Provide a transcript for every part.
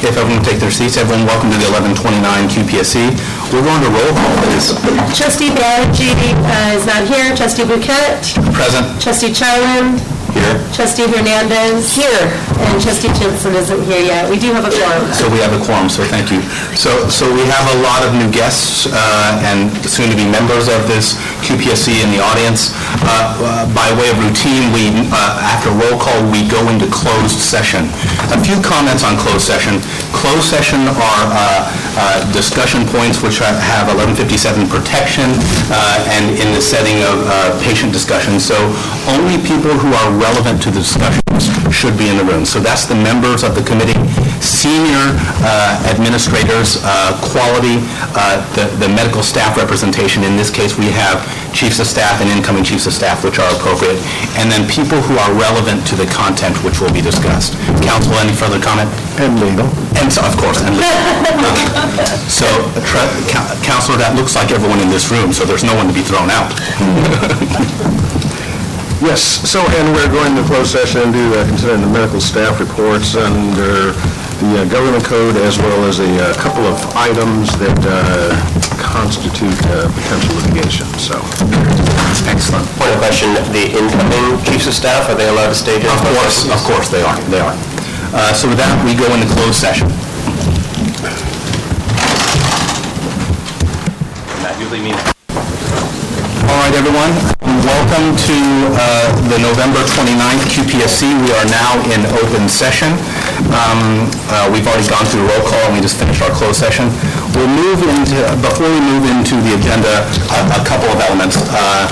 If everyone would take their seats, everyone, welcome to the 1129 QPSC. We're going to roll call, please. Trustee Banerjee uh, is not here. Trustee Bouquet. Present. Trustee Charlin. Here. Trustee Hernandez. Here. And Trustee Jensen isn't here yet. We do have a quorum. So we have a quorum, so thank you. So, so we have a lot of new guests uh, and soon-to-be members of this QPSC in the audience. Uh, uh, By way of routine, we, uh, after roll call, we go into closed session. A few comments on closed session. Closed session are uh, uh, discussion points which have have 1157 protection and in the setting of patient discussion. So only people who are relevant to the discussions should be in the room. So that's the members of the committee, senior uh, administrators, uh, quality, uh, the the medical staff representation. In this case, we have chiefs of staff and incoming chiefs of staff, which are appropriate, and then people who are relevant to the content which will be discussed. Council, any further comment? And legal. And so, of course, and legal. So, Tre- Coun- Counselor, that looks like everyone in this room, so there's no one to be thrown out. Yes, so, and we're going to close session to uh, consider the medical staff reports under the uh, government code as well as a uh, couple of items that uh, constitute uh, potential litigation, so. Excellent. Point of question, the incoming chiefs of staff, are they allowed to stay here? Of course, session? of course, they are, they are. Uh, So with that, we go into closed session. And that usually means... All right, everyone, welcome to uh, the November 29th QPSC. We are now in open session. Um, uh, We've already gone through roll call, and we just finished our closed session. We'll move into, before we move into the agenda, a- a couple of elements. Uh,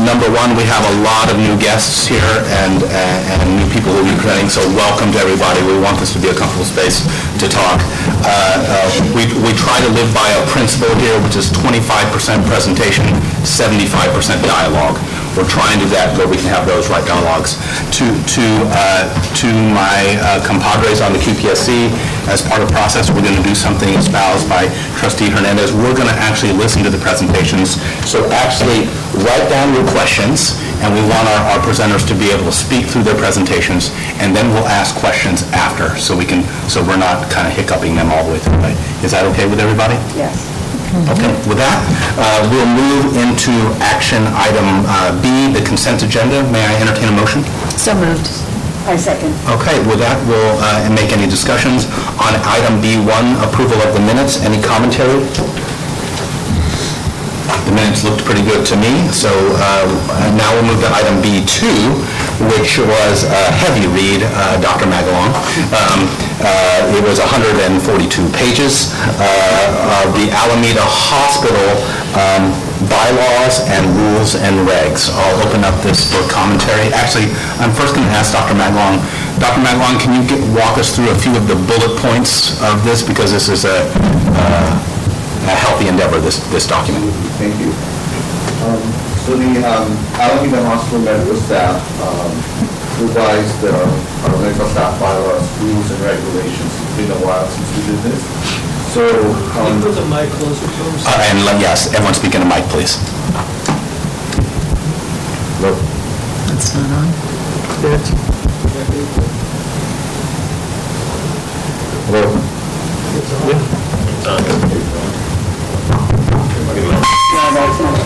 Number one, we have a lot of new guests here and, uh, and new people who be presenting, so welcome to everybody. We want this to be a comfortable space to talk. Uh, uh, We, we try to live by a principle here, which is 25% presentation, 75% dialogue. We're trying to do that where we can have those right dialogues. To, to, uh, to my uh, compadres on the QPSC, as part of the process, we're going to do something espoused by trustee Hernandez. We're going to actually listen to the presentations. So actually, write down your questions, and we want our, our presenters to be able to speak through their presentations, and then we'll ask questions after, so we can, so we're not kind of hiccuping them all the way through. right? Is that okay with everybody? Yes. Okay, with that, uh, we'll move into action item uh, B, the consent agenda. May I entertain a motion? So moved. I second. Okay, with that, we'll uh, make any discussions on item B1, approval of the minutes. Any commentary? The minutes looked pretty good to me, so uh, now we'll move to item B2, which was a heavy read, uh, Dr. Magalong. Um, uh, It was 142 pages uh, of the Alameda Hospital um, bylaws and rules and regs. I'll open up this for commentary. Actually, I'm first going to ask Dr. Maglong. Dr. Maglong, can you get- walk us through a few of the bullet points of this? Because this is a uh, a healthy endeavor, this this document. Thank you. So the um, Alameda Hospital medical staff um, revised uh, our medical staff bylaws, rules and regulations. It's been a while since we did this. So, Can um, you put the mic closer to him? Uh, And let- yes, everyone speak in the mic, please. No That's not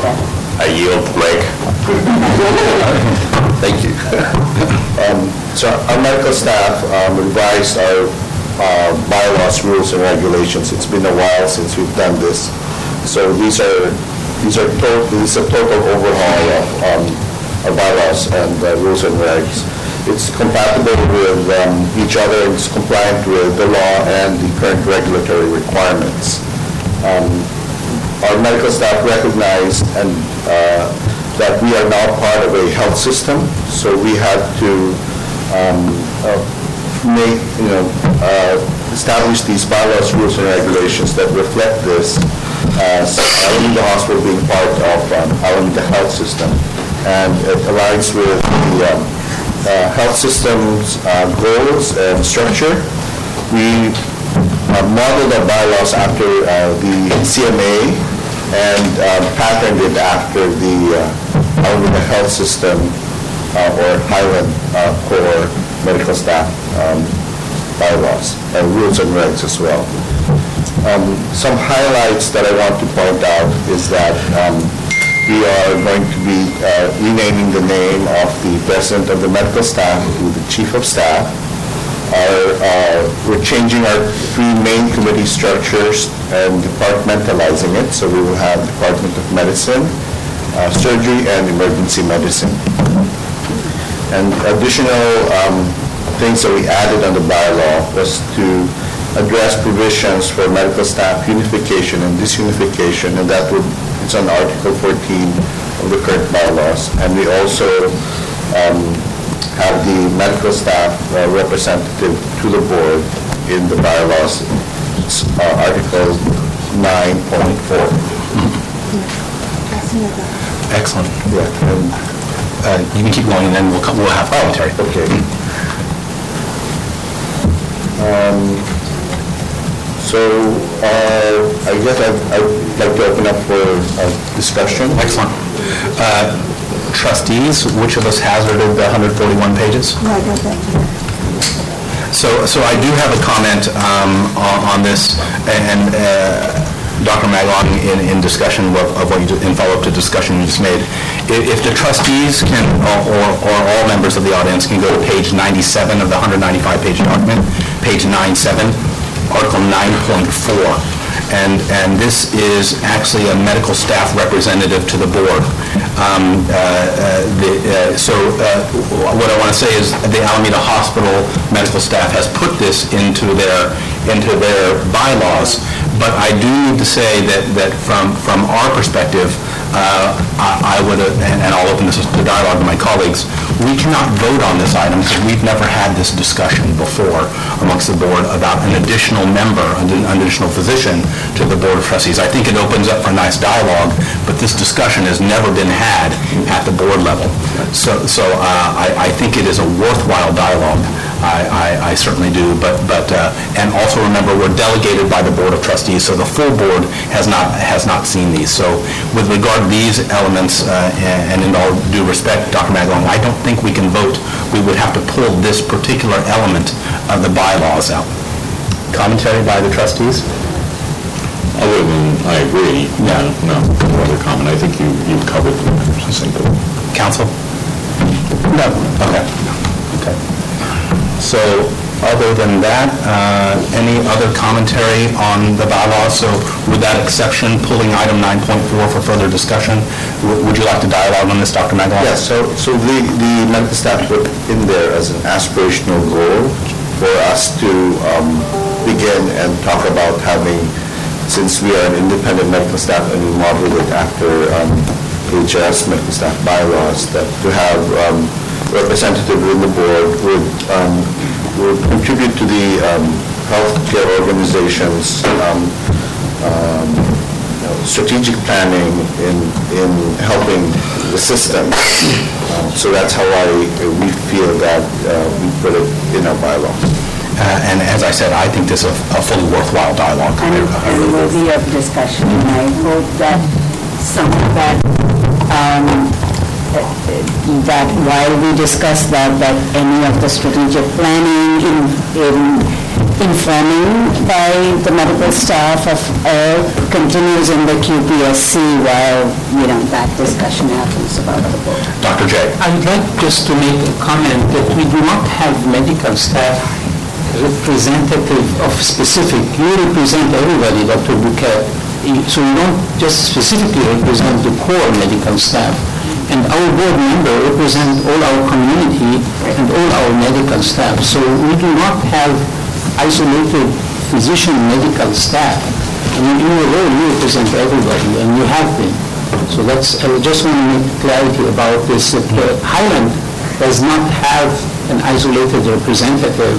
on. I yield mic. Thank you. Um, So our medical staff um, revised our uh, bylaws, rules, and regulations. It's been a while since we've done this. So these are, these are, this is a total overhaul of um, our bylaws and uh, rules and regs. It's compatible with um, each other, it's compliant with the law and the current regulatory requirements Um, our medical staff recognized and uh, that we are now part of a health system, so we had to um, uh, make, you know, uh, establish these bylaws, rules, and regulations that reflect this as Alameda Hospital being part of um, Alameda Health System. And it aligns with the um, uh, health system's uh, goals and structure. We uh, modeled our bylaws after uh, the CMA and um, patterned it after the uh, Alameda Health System uh, or Highland uh, Core Medical Staff um, bylaws, and rules and regs as well. Um, Some highlights that I want to point out is that um, we are going to be uh, renaming the name of the president of the medical staff to the chief of staff. Uh, We're changing our three main committee structures and departmentalizing it, so we will have Department of Medicine, uh, Surgery, and Emergency Medicine. And additional um, things that we added on the bylaw was to address provisions for medical staff unification and disunification, and that would, it's on Article 14 of the current bylaws. And we also um, have the medical staff uh, representative to the board in the bylaws, uh, Article 9.4. Excellent. Yeah, and Uh, You can keep going, and then we'll come- we'll have commentary. Okay. Um, So, uh, I guess I'd I'd like to open up for uh, discussion. Excellent. Uh, Trustees, which of us hazarded the 141 pages? So, so I do have a comment um, on on this, and uh, Dr. Maglon, in, in discussion of of what you, in follow-up to discussion you just made, i- if the trustees can, or, or- or all members of the audience can go to page 97 of the 195-page document, page 97, Article 9.4, and, and this is actually a medical staff representative to the board. Um, uh, uh, the, uh, So uh, what I want to say is the Alameda Hospital medical staff has put this into their, into their bylaws, but I do need to say that, that from, from our perspective, uh, I I would, and and I'll open this to dialogue with my colleagues, we cannot vote on this item because we've never had this discussion before amongst the board about an additional member, an additional physician to the Board of Trustees. I think it opens up for nice dialogue, but this discussion has never been had at the board level. So, so uh, I, I think it is a worthwhile dialogue. I, I- I certainly do, but, but, uh, and also remember, we're delegated by the Board of Trustees, so the full board has not, has not seen these. So with regard to these elements, uh, and and in all due respect, Dr. Maglon, I don't think we can vote. We would have to pull this particular element of the bylaws out. Commentary by the trustees? Other than, I agree, no, no, no other comment, I think you, you covered the matters succinctly. Counsel? No. Okay. Okay. So, other than that, uh, any other commentary on the bylaws? So with that exception, pulling item 9.4 for further discussion, w- would you like to dialogue on this, Dr. Magalhaes? Yes, so, so the, the medical staff put in there as an aspirational goal for us to um, begin and talk about having, since we are an independent medical staff and we model it after um, HS medical staff bylaws, that to have um, representative in the board would, um, would contribute to the um, healthcare organizations um, um, you know, strategic planning in, in helping the system. Uh, So that's how I, we feel that uh, we put it in our bylaw. Uh, And as I said, I think this is a fully worthwhile dialogue. And I and worthy of discussion. And I hope that some of that, um, that while we discuss that, that any of the strategic planning in, in informing by the medical staff of all continues in the QPSC while, you know, that discussion happens about the board. Dr. J. I would like just to make a comment that we do not have medical staff representative of specific, you represent everybody, Dr. Bouquet, so you don't just specifically represent the core medical staff. And our board member represent all our community and all our medical staff. So we do not have isolated physician medical staff. I mean, in your role, you represent everybody, and you have been. So that's, I just want to make clarity about this, that Highland does not have an isolated representative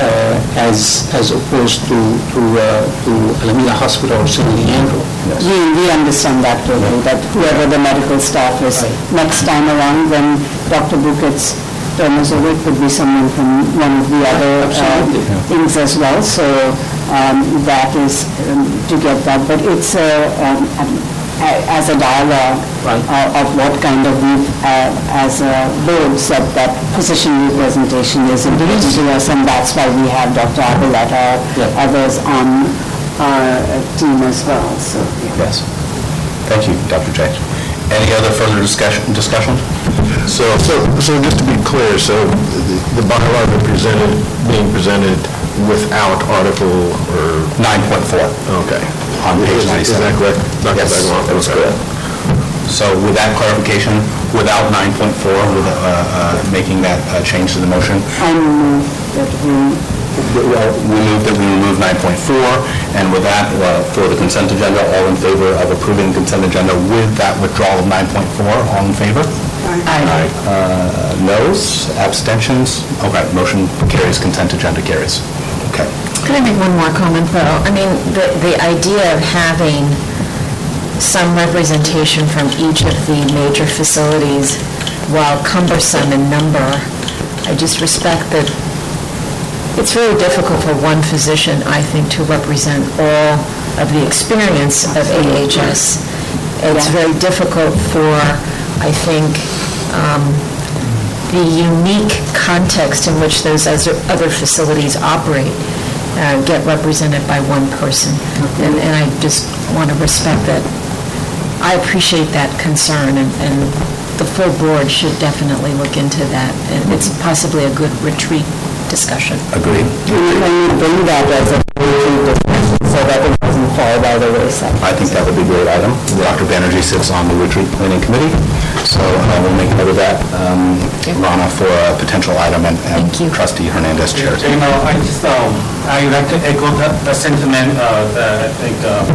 uh, as, as opposed to, to, uh, to Alameda Hospital or San Leandro. We, we understand that totally, that whoever the medical staff is, next time around, when Dr. Buckett's term is over, it could be someone from one of the other uh, Absolutely. things as well, so um, that is um, to get that, but it's, uh, um, a- as a dialogue of of what kind of, we, uh, as a board, said that position representation is important to us, and that's why we have Dr. Aguilera, others on our uh, team as well, so. yeah. Yes. Thank you, Dr. J. Any other further discussion, discussion? So, so, so just to be clear, so the the bylaw that presented, being presented without article or, 9.4 okay. On page Is- Is 97. that correct? Dr. Yes, Bagwell? that was Okay. correct. So with that clarification, without 9.4, with uh, uh, making that uh, change to the motion, I move that we well, we move that we remove 9.4, and with that, uh, for the consent agenda, all in favor of approving consent agenda with that withdrawal of 9.4, all in favor? Aye. Uh, Noes, abstentions? Okay, motion carries, consent agenda carries. Could I make one more comment, though? I mean, the, the idea of having some representation from each of the major facilities, while cumbersome in number, I just respect that it's very difficult for one physician, I think, to represent all of the experience of AHS. It's very difficult for, I think, um, the unique context in which those other other facilities operate uh, get represented by one person. And and I just want to respect that. I appreciate that concern, and and the full board should definitely look into that. And It's possibly a good retreat discussion. Agreed? And when we bring that as a weekly discussion, so that it doesn't fall by the wayside. I think that would be a great item. Dr. Banerjee sits on the retreat planning committee, so uh, we'll make note of that, um, Rana, for a potential item, and and Thank you. trustee Hernandez chairs. You know, I just, um, I would like to echo the the sentiment, uh, that I think, uh,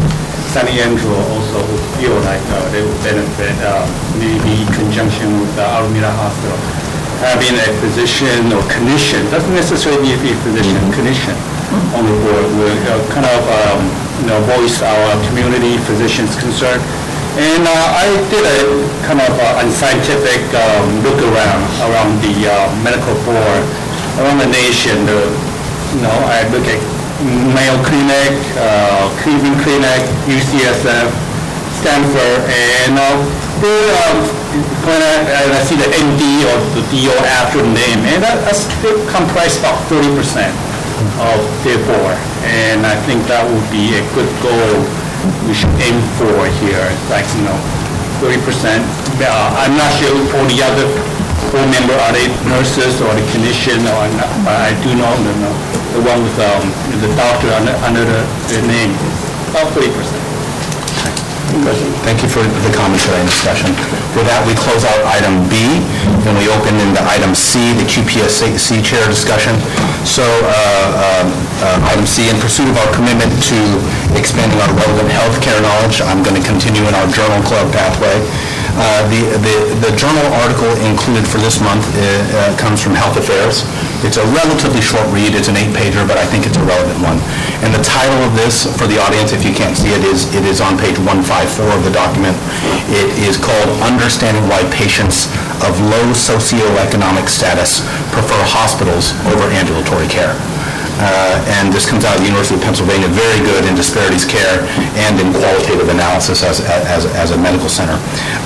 San Leandro also would feel like, uh, they would benefit, uh, maybe in conjunction with the Alameda Hospital. Having a physician or clinician, doesn't necessarily need to be a physician, clinician on the board will uh, kind of, um, you know, voice our community physicians' concern. And uh, I did a kind of uh, unscientific um, look around, around the uh, medical board, around the nation. The- You know, I look at Mayo Clinic, uh, Cleveland Clinic, UCSF, Stanford, and uh, they, um, when I and I see the ND or the DO after the name, and that- that's, they comprise about 30% of their board. And I think that would be a good goal we should aim for here, like, you know, 30%. Uh, I'm not sure for the other board member, are they nurses or the clinician or not, but I do know the, the one with, um, the doctor under, under the, the name, about 30%. Thank you for the commentary and discussion. With that, we close out item B, and we open into item C, the QPSC chair discussion. So, uh, uh, item C, in pursuit of our commitment to expanding our relevant healthcare knowledge, I'm going to continue in our journal club pathway. Uh, The the the journal article included for this month uh, uh, comes from Health Affairs. It's a relatively short read, it's an eight-pager, but I think it's a relevant one. And the title of this, for the audience, if you can't see it, is, it is on page 154 of the document. It is called Understanding Why Patients of Low Socioeconomic Status Prefer Hospitals Over Ambulatory Care. Uh, And this comes out of the University of Pennsylvania, very good in disparities care and in qualitative analysis as, as, as a medical center.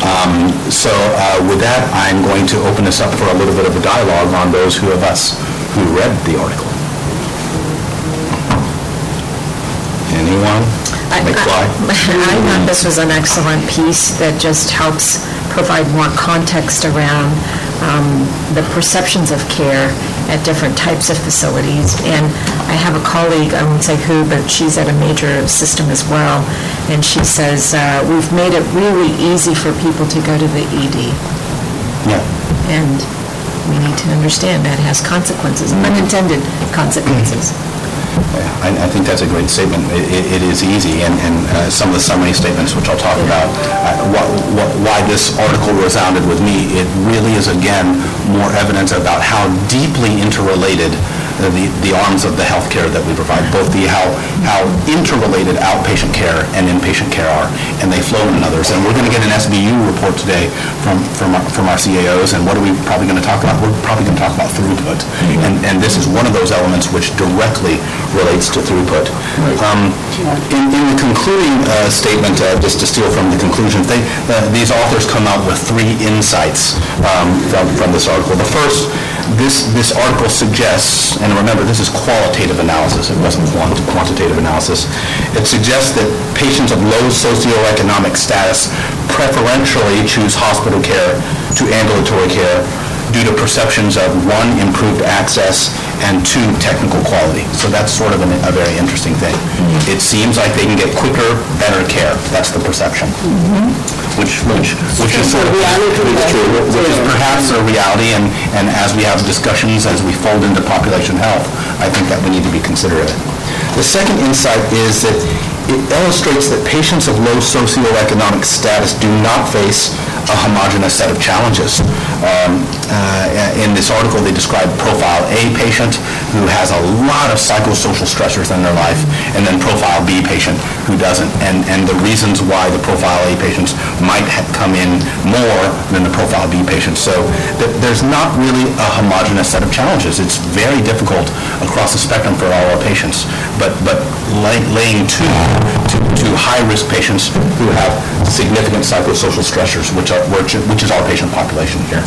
Um, So uh, with that, I'm going to open this up for a little bit of a dialogue on those who of us who read the article. Anyone? I- McFly? I thought this was an excellent piece that just helps provide more context around um, the perceptions of care at different types of facilities. And I have a colleague, I won't say who, but she's at a major system as well, and she says, uh, we've made it really easy for people to go to the ED. Yeah. And we need to understand that has consequences, unintended consequences. I, I think that's a great statement. It, it- it is easy, and, and uh, some of the summary statements, which I'll talk about, uh, what, what, why this article resounded with me, it really is, again, more evidence about how deeply interrelated the the arms of the healthcare that we provide, both the, how how interrelated outpatient care and inpatient care are, and they flow in others. And we're going to get an SBU report today from from our- from our CAOs, and what are we probably going to talk about? We're probably going to talk about throughput. And and this is one of those elements which directly relates to throughput. Um, In in the concluding uh, statement, uh, just to steal from the conclusion, they, uh, these authors come out with three insights um, from from this article. The first, this this article suggests, and remember, this is qualitative analysis, it wasn't quant- quantitative analysis, it suggests that patients of low socioeconomic status preferentially choose hospital care to ambulatory care due to perceptions of, one, improved access, and two, technical quality. So that's sort of an- a very interesting thing. It seems like they can get quicker, better care. That's the perception. Which, which, which is sort of... True, Which is perhaps a reality, and, and as we have discussions, as we fold into population health, I think that we need to be considerate. The second insight is that it illustrates that patients of low socioeconomic status do not face a homogenous set of challenges. Um, uh, In this article, they describe Profile A patient who has a lot of psychosocial stressors in their life, and then Profile B patient who doesn't, and, and the reasons why the Profile A patients might come in more than the Profile B patients. So th- there's not really a homogenous set of challenges. It's very difficult across the spectrum for all our patients, but, but lay- laying to, to, to high-risk patients who have significant psychosocial stressors, which are, which which is our patient population here.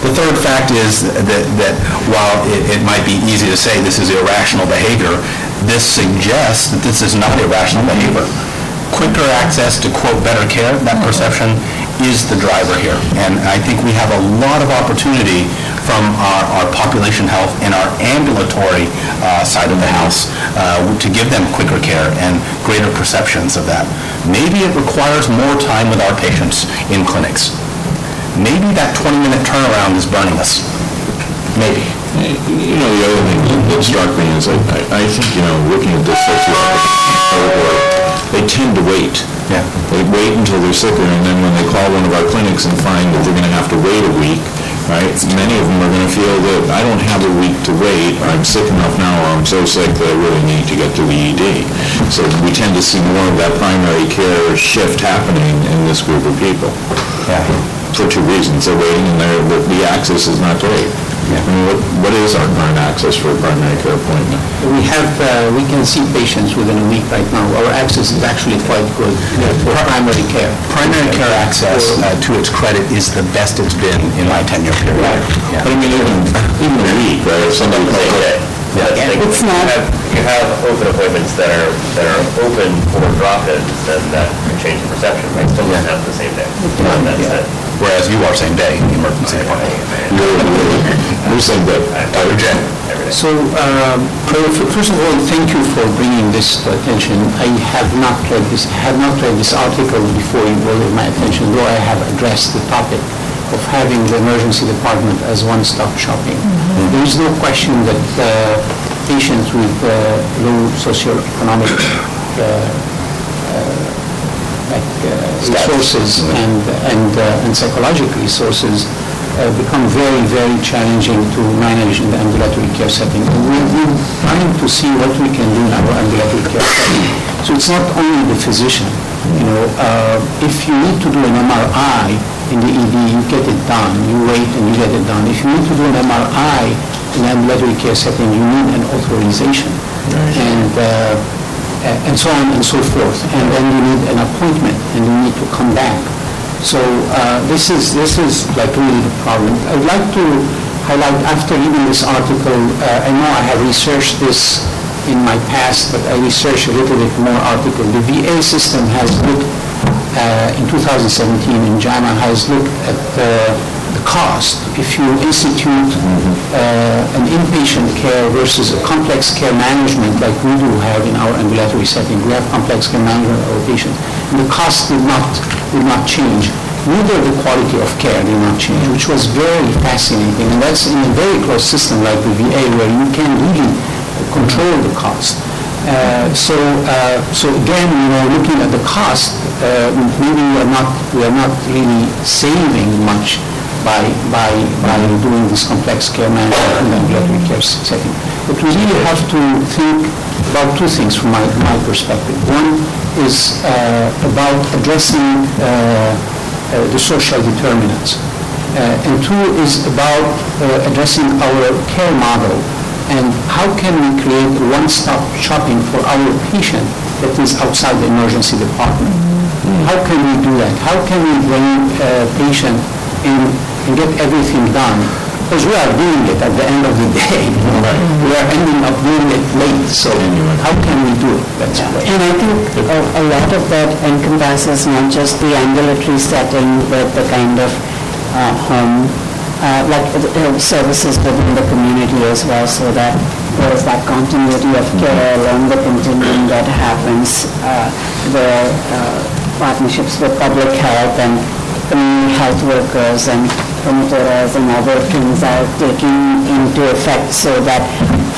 The third fact is that, that while it, it might be easy to say this is irrational behavior, this suggests that this is not irrational behavior. Quicker access to quote better care, that perception is the driver here. And I think we have a lot of opportunity from our, our population health and our ambulatory uh, side of the house uh, to give them quicker care and greater perceptions of that. Maybe it requires more time with our patients in clinics maybe that 20-minute turnaround is burning us. Maybe. You know, the other thing that struck me is, I, I I think, you know, looking at this socioeconomic cohort, they tend to wait. Yeah. They wait until they're sicker, and then when they call one of our clinics and find that they're gonna have to wait a week, right, many of them are gonna feel that, I don't have a week to wait, I'm sick enough now, or I'm so sick that I really need to get to the ED. So we tend to see more of that primary care shift happening in this group of people. Yeah. For two reasons, they're waiting, and they're, the- the access is not great. I mean, what, what is our current access for a primary care appointment? We have, uh, we can see patients within a week right now. Our access is actually quite good for primary care. Primary care access, uh, to its credit, is the best it's been in my tenure period. Yeah. But I mean, even, even a week, right, if somebody calls up, It's not, You have, you have open appointments that are, that are open for drop-ins, then that can change the perception, right? Still doesn't have the same day. That's it. Whereas you are same day, emergency department. we're that, Dr. Jen? So, um, first of all, thank you for bringing this to attention. I have not read this, have not read this article before you brought it to my attention, though I have addressed the topic of having the emergency department as one-stop shopping. There is no question that uh, patients with uh, low socioeconomic uh, like uh, resources and and uh, and psychological resources uh, become very, very challenging to manage in the ambulatory care setting. And we- We're trying to see what we can do in our ambulatory care setting. So it's not only the physician, you know, uh, if you need to do an MRI in the ED, you get it done, you wait and you get it done. If you need to do an MRI in the ambulatory care setting, you need an authorization. And uh, and so on and so forth. And then you need an appointment, and you need to come back. So uh, this is, this is like really the problem. I'd like to highlight, after reading this article, uh, I know I have researched this in my past, but I researched a little bit more article. The VA system has looked, uh, in 2017 in JAMA, has looked at uh, the cost. If you institute uh, an inpatient care versus a complex care management like we do have in our ambulatory setting, we have complex care management of our patients, and the cost did not, did not change. Neither the quality of care did not change, which was very fascinating. And that's in a very closed system like the VA where you can really control the cost. Uh, So, uh, so again, you know, looking at the cost, uh, maybe we are not, we are not really saving much by, by, by doing this complex care management in ambulatory care setting. But we really have to think about two things from my, my perspective. One is uh, about addressing uh, uh, the social determinants. Uh, and two is about uh, addressing our care model and how can we create one-stop shopping for our patient that is outside the emergency department? How can we do that? How can we bring a patient in and get everything done? Because we are doing it at the end of the day. you know. We are ending up doing it late, so how can we do it? That's what. And I think a a lot of that encompasses not just the ambulatory setting, but the kind of uh, home, uh, like uh, services within the community as well, so that there is that continuity of care along the continuum that happens, uh, where uh, partnerships with public health and community health workers and promoters and other things are taking into effect so that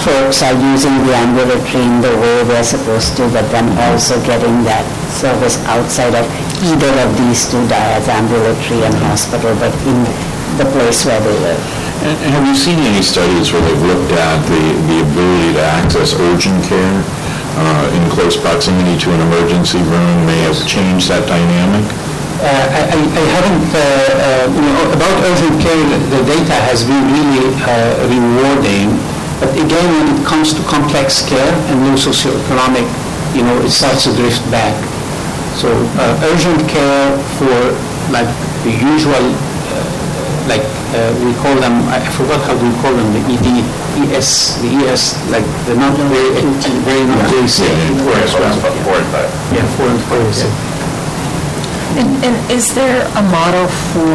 folks are using the ambulatory in the way they're supposed to, but then also getting that service outside of either of these two dyads, ambulatory and hospital, but in the place where they live. And have you seen any studies where they've looked at the, the ability to access urgent care uh, in close proximity to an emergency room may have changed that dynamic? Uh, I I- I haven't, uh, uh, you know, about urgent care, the- the data has been really uh, rewarding, but again, when it comes to complex care and low socioeconomic, you know, it starts to drift back. So uh, urgent care for like the usual, uh, like uh, we call them, I I forgot how do we call them, the ED, ES, the ES, like the not very, very not very sick. Four and five, four and five. Yeah, four and five, yeah. And and is there a model for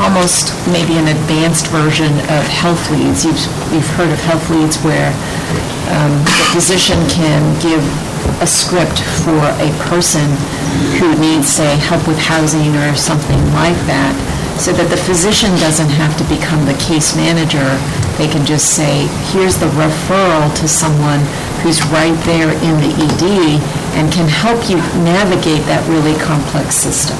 almost maybe an advanced version of health leads? You've, you've heard of health leads where um, the physician can give a script for a person who needs, say, help with housing or something like that, so that the physician doesn't have to become the case manager. They can just say, here's the referral to someone who's right there in the ED and can help you navigate that really complex system.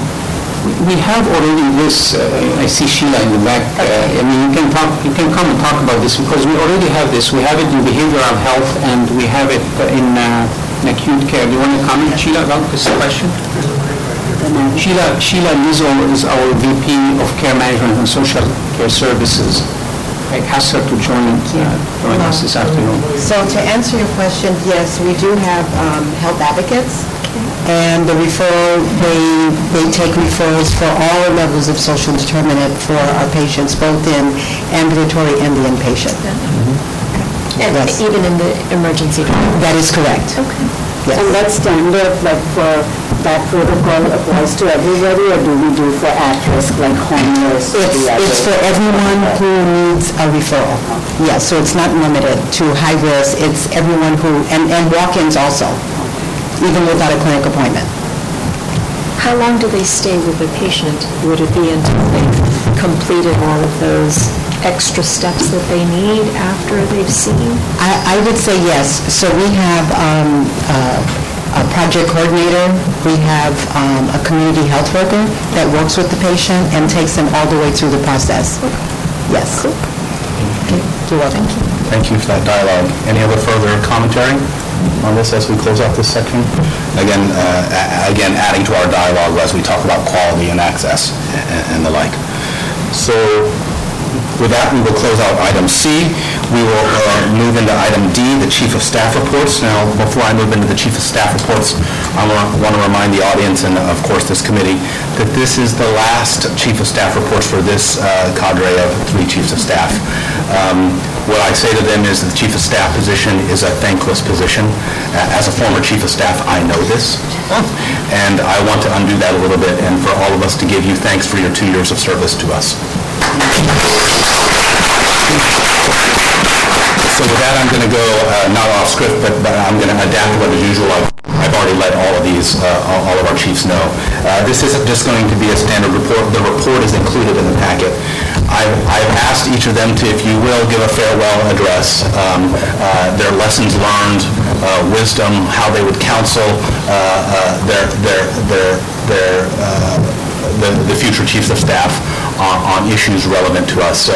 We have already this, uh, I see Sheila in the back, uh, I mean, you can talk, you can come and talk about this, because we already have this. We have it in behavioral health, and we have it in uh, in acute care. Do you want to comment, Sheila, about this question? Sheila, Sheila Lizzo is our VP of Care Management and Social Care Services. I asked her to join, uh, join us this afternoon. So to answer your question, yes, we do have um, health advocates, and the referral, they, they take referrals for all levels of social determinant for our patients, both in ambulatory and the inpatient. And Yes. even in the emergency department. That is correct. Okay. Yes. And that standard, like for that protocol applies to everybody, or do we do for at-risk, like homeless? It's, it's for everyone who needs a referral. Yes, so it's not limited to high risk, it's everyone who, and, and walk-ins also, even without a clinic appointment. How long do they stay with the patient? Would it be until they've completed all of those extra steps that they need after they've seen? I, I would say yes. So we have um, uh, a project coordinator, we have um, a community health worker that works with the patient and takes them all the way through the process. Yes. Okay, You're welcome. Thank you for that dialogue. Any other further commentary on this as we close out this section? Again, uh, a- again, adding to our dialogue as we talk about quality and access a- and the like. So with that, we will close out item C. We will uh, move into item D, the Chief of Staff reports. Now, before I move into the Chief of Staff reports, I want to remind the audience and, of course, this committee, that this is the last Chief of Staff reports for this uh, cadre of three Chiefs of Staff. Um, What I say to them is that the Chief of Staff position is a thankless position. As a former Chief of Staff, I know this, and I want to undo that a little bit, and for all of us to give you thanks for your two years of service to us. So with that, I'm going to go, uh, not off script, but but I'm going to adapt what is usual. I've- I've already let all of these, uh, all of our chiefs know. Uh, This isn't just going to be a standard report. The report is included in the packet. I've I've asked each of them to, if you will, give a farewell address, um, uh, their lessons learned, uh, wisdom, how they would counsel uh, their their their their the the future chiefs of staff on issues relevant to us. So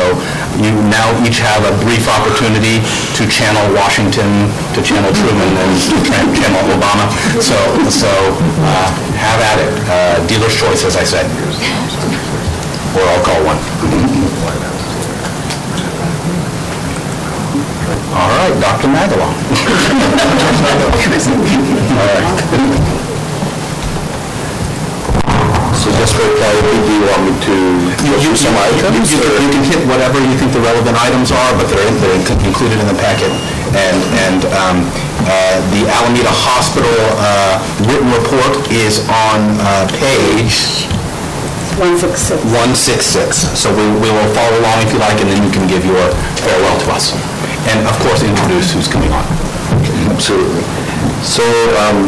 you now each have a brief opportunity to channel Washington, to channel Truman, and to channel Obama. So, so uh, have at it. Uh, Dealer's choice, as I said. Or I'll call one. All right, Dr. Magalon. All right. So just for clarity, do you want me to go through some items? You or- can- you can hit whatever you think the relevant items are, but they're they're included in the packet. And, and um, uh, the Alameda Hospital uh, written report is on uh, page 166. 166. So we we will follow along if you like, and then you can give your farewell to us. And of course, introduce who's coming on. Absolutely. So um,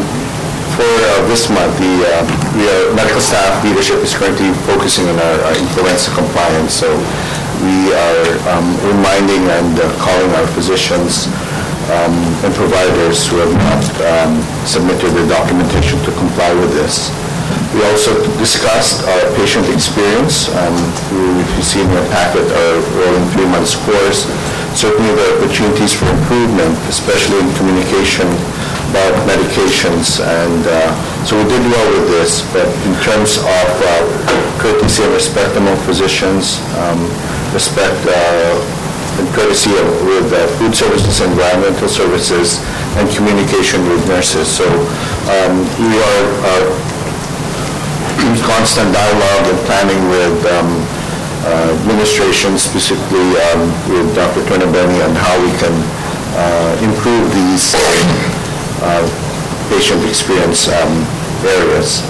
for uh, this month, the uh, we are- medical staff leadership is currently focusing on our our influenza compliance. So we are um, reminding and uh, calling our physicians um, and providers who have not um, submitted their documentation to comply with this. We also discussed our patient experience. Um, If you see in your packet, our rolling three-month scores, certainly there are opportunities for improvement, especially in communication about medications. And uh, so we did well with this, but in terms of uh, courtesy and respect among physicians, um, respect uh, and courtesy of- with uh, food services, environmental services, and communication with nurses. So um, we are uh, in constant dialogue and planning with um, uh, administration, specifically um, with Dr. Tornabene, on how we can uh, improve these patient experience um, areas.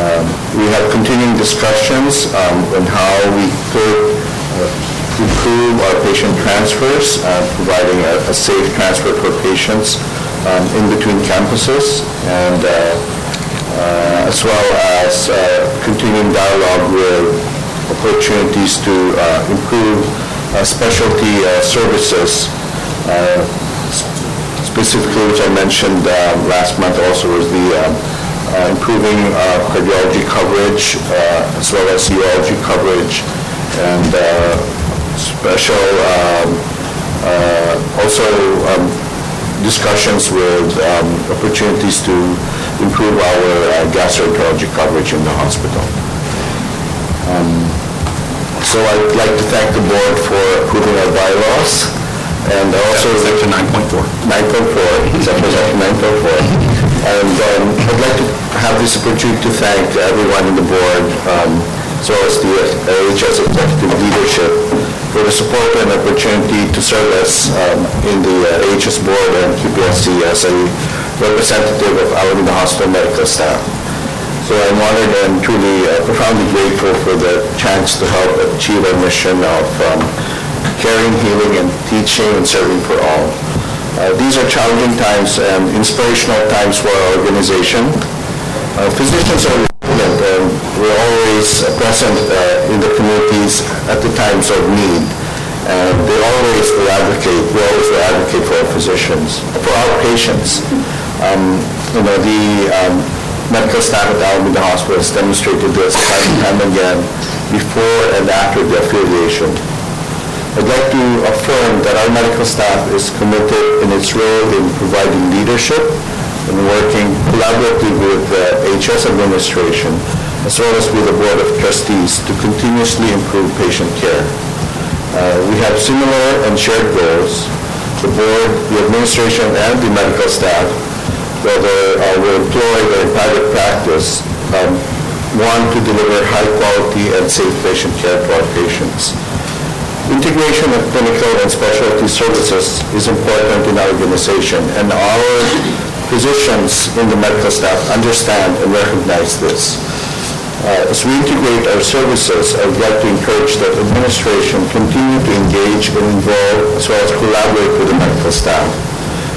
Um, We have continuing discussions um, on how we could uh, improve our patient transfers, uh, providing a a safe transfer for patients in between campuses, and uh, uh, as well as uh, continuing dialogue with opportunities to uh, improve specialty services, specifically, which I mentioned uh, last month also, was the um, uh, improving uh, cardiology coverage, uh, as well as urology coverage, and uh, special, um, uh, also um, discussions with um, opportunities to improve our uh, gastroenterology coverage in the hospital. Um, So I'd like to thank the board for approving our bylaws, and also... Section 9.4. 9.4, except for section 9.4. And um, I'd like to have this opportunity to thank everyone in the board, um, as well as the AHS executive leadership, for the support and opportunity to serve as um, in the uh, AHS board and QPSC as a representative of Alameda Hospital medical staff. So I'm honored and truly uh, profoundly grateful for the chance to help achieve our mission of um, caring, healing, and teaching and serving for all. Uh, These are challenging times and inspirational times for our organization. Uh, Physicians are resilient and we're always present uh, in the communities at the times of need. And they always will advocate, we always will advocate for our physicians, for our patients. Um, You know, the um, medical staff at Alameda Hospital has demonstrated this time and time again before and after the affiliation. I'd like to affirm that our medical staff is committed in its role in providing leadership and working collaboratively with the HS administration, as well as with the Board of Trustees to continuously improve patient care. Uh, We have similar and shared goals. The board, the administration, and the medical staff, whether uh, we're employed or in private practice, um, want to deliver high-quality and safe patient care to our patients. Integration of clinical and specialty services is important in our organization, and our physicians in the medical staff understand and recognize this. Uh, As we integrate our services, I would like to encourage that administration continue to engage and involve as well as collaborate with the medical staff.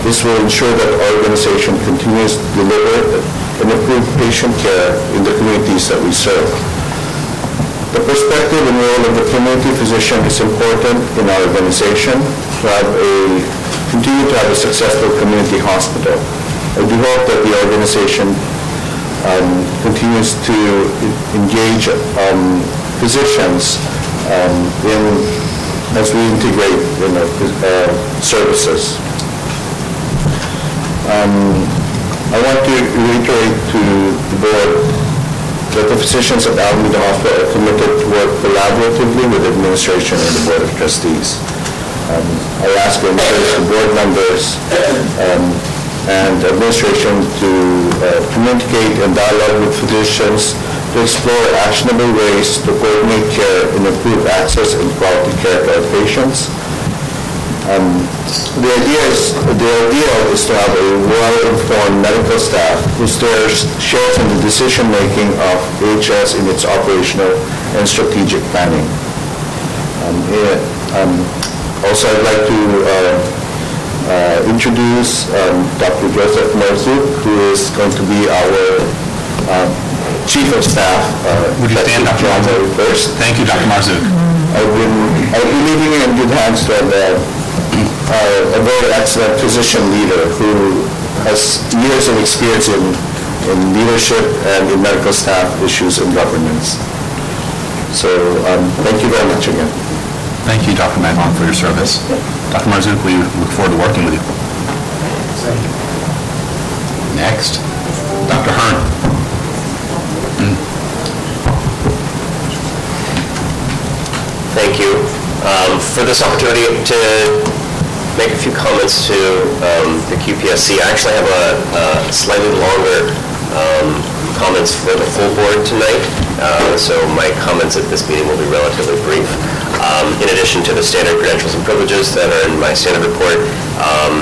This will ensure that our organization continues to deliver and improve patient care in the communities that we serve. The perspective and role of the community physician is important in our organization to have a, continue to have a successful community hospital. I do hope that the organization um, continues to engage um, physicians um, in, as we integrate, you know, uh, services. Um, I want to reiterate to the board the physicians at Alameda Hospital are committed to work collaboratively with administration and the Board of Trustees. Um, I ask the board members um, and administration to uh, communicate and dialogue with physicians to explore actionable ways to coordinate care and improve access and quality care to our patients. Um, The idea is, the ideal is to have a well-informed medical staff who shares shares in the decision-making of HS in its operational and strategic planning. Um, um, Also, I'd like to uh, uh, introduce um, Dr. Joseph Marzuk, who is going to be our um, Chief of Staff. uh, Would you stand, Dr. Marzuk? January 1st. Thank you, Dr. Marzuk. I've been, I've been leaving in good hands with uh, a very excellent position leader who has years of experience in, in leadership and in medical staff issues and governance. So, um, thank you very much again. Thank you, Dr. Maglon, for your service. Dr. Marzuk, we look forward to working with you. Next, Dr. Hearn. Thank you um, for this opportunity to make a few comments to um, the QPSC. I actually have a a slightly longer um, comments for the full board tonight, uh, so my comments at this meeting will be relatively brief. Um, In addition to the standard credentials and privileges that are in my standard report, um,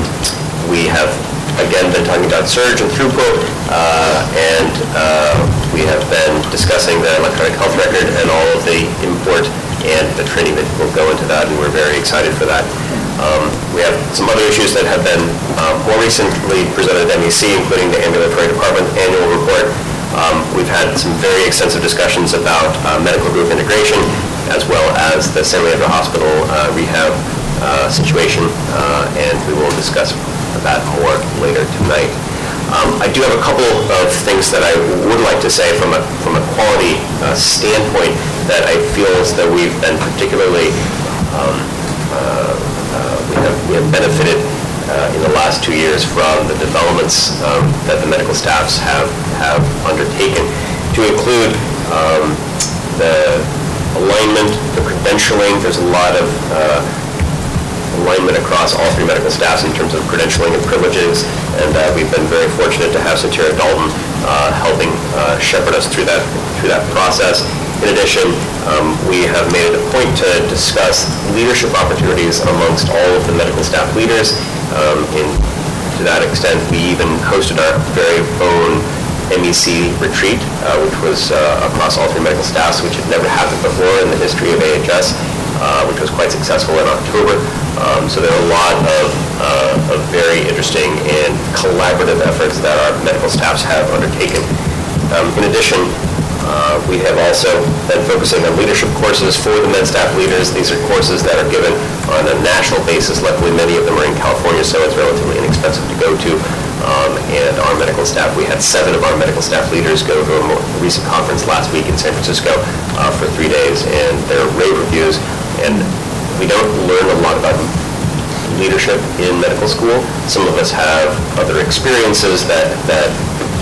we have again been talking about surge and throughput, uh, and uh, we have been discussing the electronic health record and all of the import and the training that will go into that, and we're very excited for that. Um, We have some other issues that have been um, more recently presented at MEC, including the ambulatory department annual report. Um, We've had some very extensive discussions about uh, medical group integration, as well as the San Leandro Hospital uh, rehab uh, situation, uh, and we will discuss that more later tonight. Um, I do have a couple of things that I would like to say from a, from a quality uh, standpoint that I feel as though we've been particularly, um, uh, we have we have benefited uh, in the last two years from the developments um, that the medical staffs have, have undertaken, to include um, the alignment, the credentialing, there's a lot of uh, alignment across all three medical staffs in terms of credentialing and privileges, and uh, we've been very fortunate to have Satira Dalton uh, helping uh, shepherd us through that, through that process. In addition, um, we have made it a point to discuss leadership opportunities amongst all of the medical staff leaders. Um, In, to that extent, we even hosted our very own MEC retreat, uh, which was uh, across all three medical staffs, which had never happened before in the history of AHS, uh, which was quite successful in October. Um, So there are a lot of, uh, of very interesting and collaborative efforts that our medical staffs have undertaken. Um, In addition, uh, we have also been focusing on leadership courses for the med staff leaders. These are courses that are given on a national basis. Luckily, many of them are in California, so it's relatively inexpensive to go to. Um, And our medical staff, we had seven of our medical staff leaders go to a more recent conference last week in San Francisco uh, for three days, and they're rave reviews. And we don't learn a lot about leadership in medical school. Some of us have other experiences that, that,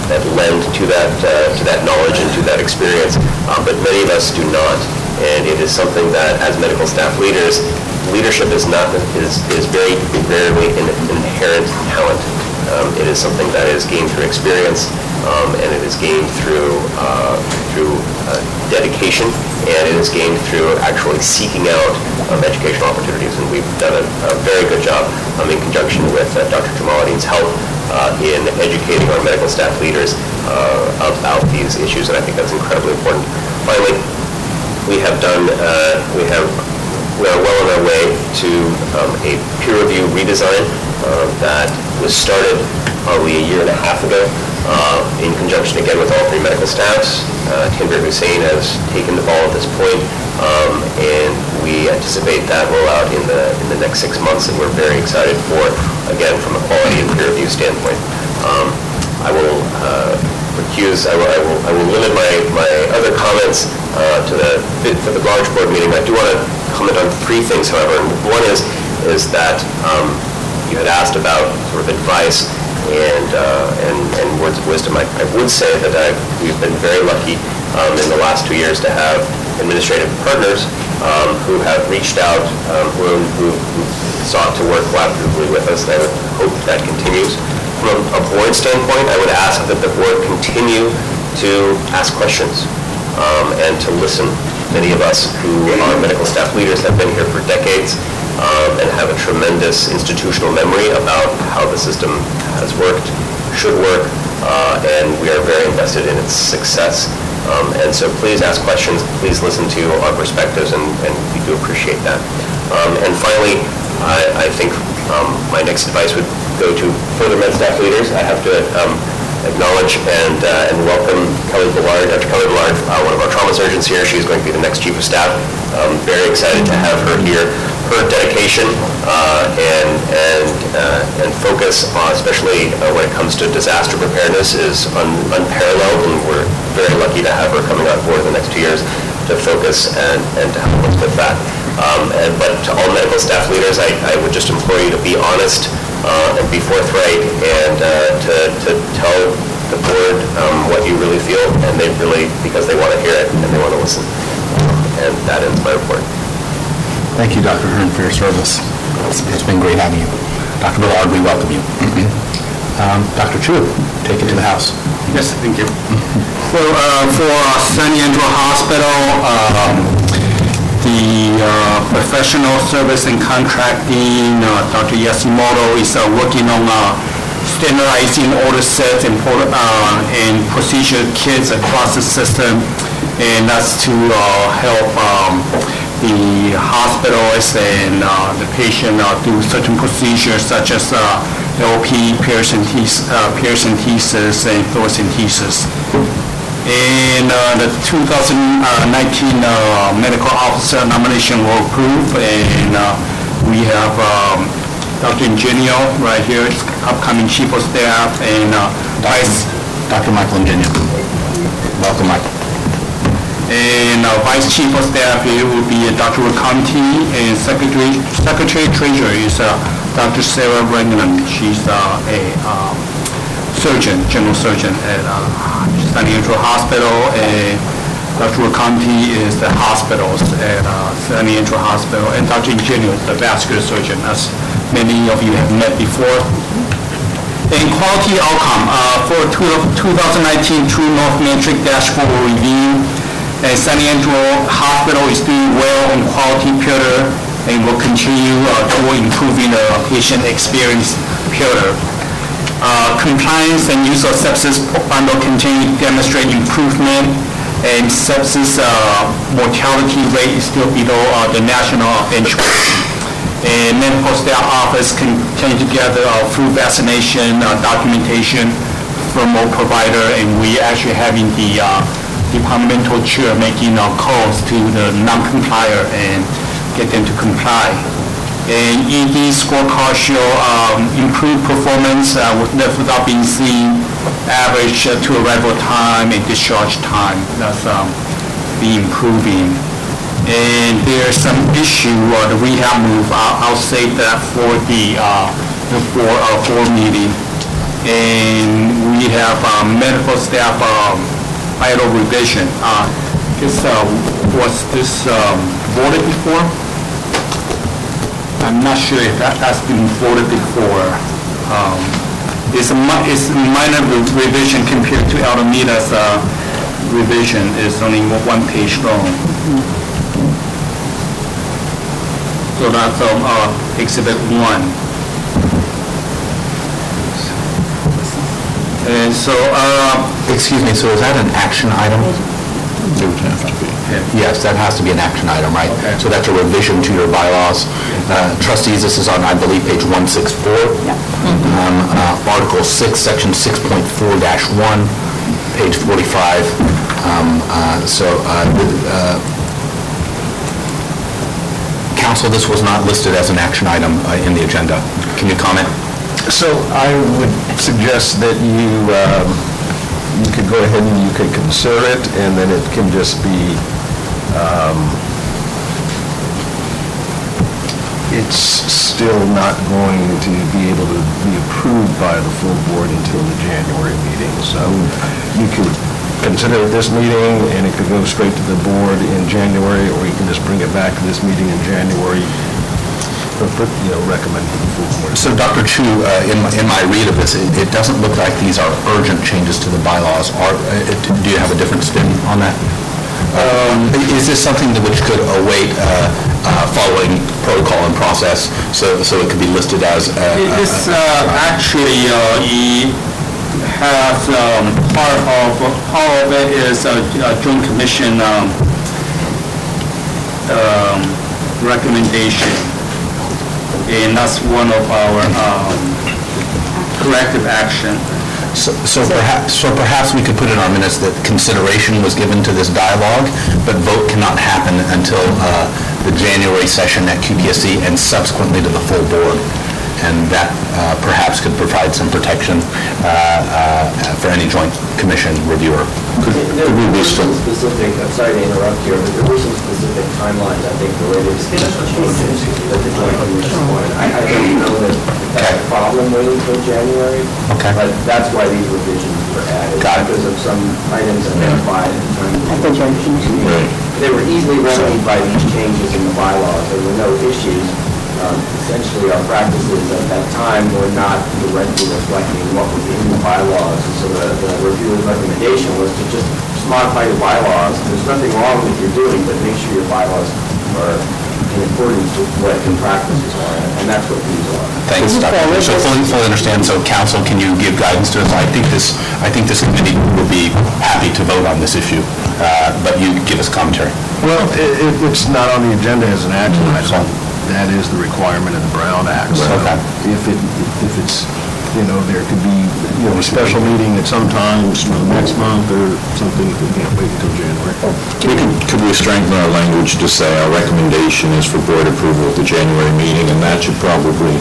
that lend to that, uh, to that knowledge and to that experience, uh, but many of us do not. And it is something that, as medical staff leaders, leadership is not, is, is very rarely an inherent talent. Um, It is something that is gained through experience, um, and it is gained through, uh, through uh, dedication, and it is gained through actually seeking out um, educational opportunities. And we've done a a very good job um, in conjunction with uh, Dr. Jamaladine's help uh, in educating our medical staff leaders uh, about these issues, and I think that's incredibly important. Finally, we have done, uh, we have, we are well on our way to um, a peer review redesign that was started probably a year and a half ago uh, in conjunction again with all three medical staffs. Uh, Tanvir Hussain has taken the ball at this point, um, and we anticipate that rollout in the, in the next six months, and we're very excited for, again, from a quality and peer review standpoint. Um, I will uh, recuse, I will, I will- I will limit my, my other comments uh, to the, for the large board meeting. I do want to comment on three things, however. One is, is that um, you had asked about sort of advice and, uh, and and words of wisdom. I I would say that I've, we've been very lucky um, in the last two years to have administrative partners um, who have reached out, um, who who sought to work collaboratively with us. I would hope that continues. From a board standpoint, I would ask that the board continue to ask questions um, and to listen. Many of us who are medical staff leaders have been here for decades um, and have a tremendous institutional memory about how the system has worked, should work, uh, and we are very invested in its success. Um, And so please ask questions, please listen to our perspectives, and and we do appreciate that. Um, And finally, I I think um, my next advice would go to further med staff leaders. I have to um, acknowledge and uh, and welcome Kelly Ballard, Dr. Kelly Ballard, uh, one of our trauma surgeons here. She's going to be the next chief of staff. Um, Very excited to have her here. Her dedication uh, and and uh, and focus, uh, especially uh, when it comes to disaster preparedness, is un- unparalleled, and we're very lucky to have her coming on board in the next two years to focus and and to help us with that. Um, and- But to all medical staff leaders, I I would just implore you to be honest uh, and be forthright and uh, to to tell the board um, what you really feel, and they really, because they want to hear it and they want to listen. And that ends my report. Thank you, Dr. Hearn, for your service. It's it's been great having you. Dr. Ballard, we welcome you. Um, Dr. Chu, take it to the house. Yes, thank you. So uh, for San Leandro Hospital, um, the uh, professional service and contracting, uh, Dr. Yasimoto is uh, working on uh, standardizing all the sets and uh, and procedure kits across the system, and that's to uh, help um, the hospitals and uh, the patient uh, do certain procedures such as uh, LP, paracentesis, uh, paracentesis, and thoracentesis. And uh, the 2019 uh, medical officer nomination will approve, and uh, we have um, Dr. Ingenio right here, upcoming chief of staff, and uh, vice Dr. Michael Ingenio. Welcome, Michael. And uh, Vice Chief of Staff here will be Dr. Raconti, and Secretary Secretary Treasurer is uh, Dr. Sarah Ragland. She's uh, a um, surgeon, general surgeon at uh, San Leandro Hospital, and Dr. Raconti is the hospitals at uh, San Leandro Hospital, and Dr. Ingenio is the vascular surgeon, as many of you have met before. And quality outcome, uh, for two- 2019 True North Metric Dashboard review, and San Leandro Hospital is doing well on quality period and will continue uh, toward improving the patient experience period. Uh, Compliance and use of sepsis bundle continue to demonstrate improvement, and sepsis uh, mortality rate is still below uh, the national benchmark and medical staff office continue to gather uh, flu vaccination uh, documentation from all provider, and we actually having the uh, departmental chair making uh, calls to the non-complier and get them to comply. And ED scorecard show um, improved performance uh, with- without being seen, average uh, to arrival time and discharge time. That's um, be improving and there's some issue, uh, the rehab move, I'll, save that for the, uh, the for, uh, for meeting. And we have, um, medical staff, um, IDO revision. Uh, ah. this uh, was this um, voted before? I'm not sure if that has been voted before. Um, it's a it's minor revision compared to Alameda's uh, revision. It's only one page long. Mm-hmm. So that's um, uh, Exhibit 1. Uh, so, uh, excuse me, so is that an action item? It would have to be. Yes, that has to be an action item, right? Okay. So that's a revision to your bylaws. Uh, trustees, this is on, I believe, page 164. Um, uh, Article 6, Section 6.4-1, page 45. Um, so, council, this was not listed as an action item in the agenda. Can you comment? So I would suggest that you um, you could go ahead and you could consider it, and then it can just be, um, it's still not going to be able to be approved by the full board until the January meeting. So you could consider it this meeting, and it could go straight to the board in January, or you can just bring it back to this meeting in January, but, but, you know, recommend to the full board. So Dr. Chu, uh, in my- in my read of this, it it doesn't look like these are urgent changes to the bylaws. Are, uh, do you have a different spin on that? Um, Is this something that which could await uh, uh, following protocol and process, so so it could be listed as... uh, It- uh, It's uh, actually, uh, it has, um, part of, part of it is a a joint commission um, um, recommendation, and that's one of our um, corrective action. So so perhaps, so perhaps we could put in our minutes that consideration was given to this dialogue, but vote cannot happen until uh, the January session at QPSC and subsequently to the full board. And that uh, perhaps could provide some protection uh, uh, for any joint commission reviewer. Could There could we be were some specific, I'm sorry to interrupt here, but there were some specific timelines, I think, related to changes that the joint commission wanted. I, I don't know that that's a problem waiting until January. Okay. But that's why these revisions were added. Got it. Because of some items identified at the time. At the joint commission. Right. They were easily remedied by these changes in the bylaws. There were no issues. Um, Essentially, our practices at that time were not directly reflecting what was in the bylaws. And so the the reviewer's recommendation was to just just modify your bylaws. There's nothing wrong with your doing, but make sure your bylaws are in accordance with what the practices are. And that's what these are. Thanks, Dr. So fully, fully understand, so council, can you give guidance to us? I think this, I think this committee will be happy to vote on this issue, uh, but you give us commentary. Well, it, it- it's not on the agenda as an action item. That is the requirement of the Brown Act. So Okay. if it, if it's, you know, there could be, you know, a special meeting at some time, you know, next month or something, if we can't wait until January. We could, could we strengthen our language to say our recommendation is for board approval at the January meeting, and that should probably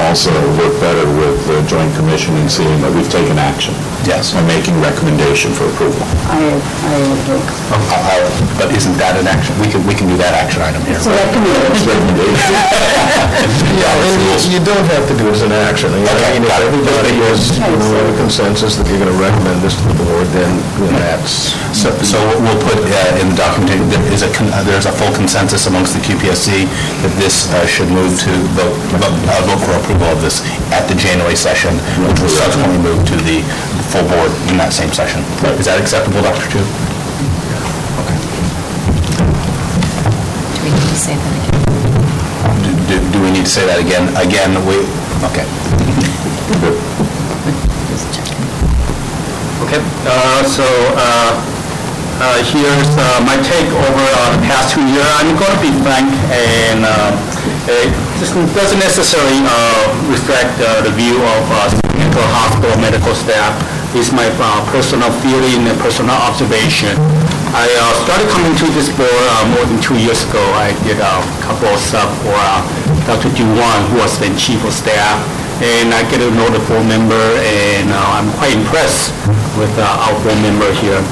also work better with the joint commission and seeing that we've taken action. Yes. And making recommendation for approval. I, I agree. Uh, But isn't that an action, we can, we can do that action item here. So that can be, recommendation. Yeah, and you- you don't have to do it as an action. I Okay, mean, if got it. Everybody is, you know, in a consensus that you're going to recommend this to the board, then you that's, So, so we'll put uh, in the documentation, there is a, con- uh, there's a full consensus amongst the QPSC that this uh, should move to vote, vote uh, vote for approval of this at the January session, which will subsequently move to the full board in that same session. Is that acceptable, Dr. Chu? Do we need to say that again? Do- Do do we need to say that again? Again, we, okay. Okay, uh, so uh, uh, here's uh, my take over uh, the past two years. I'm going to be frank, and uh, it doesn't necessarily reflect the view of uh, hospital medical staff. It's my personal feeling and personal observation. I started coming to this board more than two years ago. I did a couple of stuff for Dr. Duwan, who was then chief of staff, and I get to know the board member, and uh, I'm quite impressed with uh, our board member here.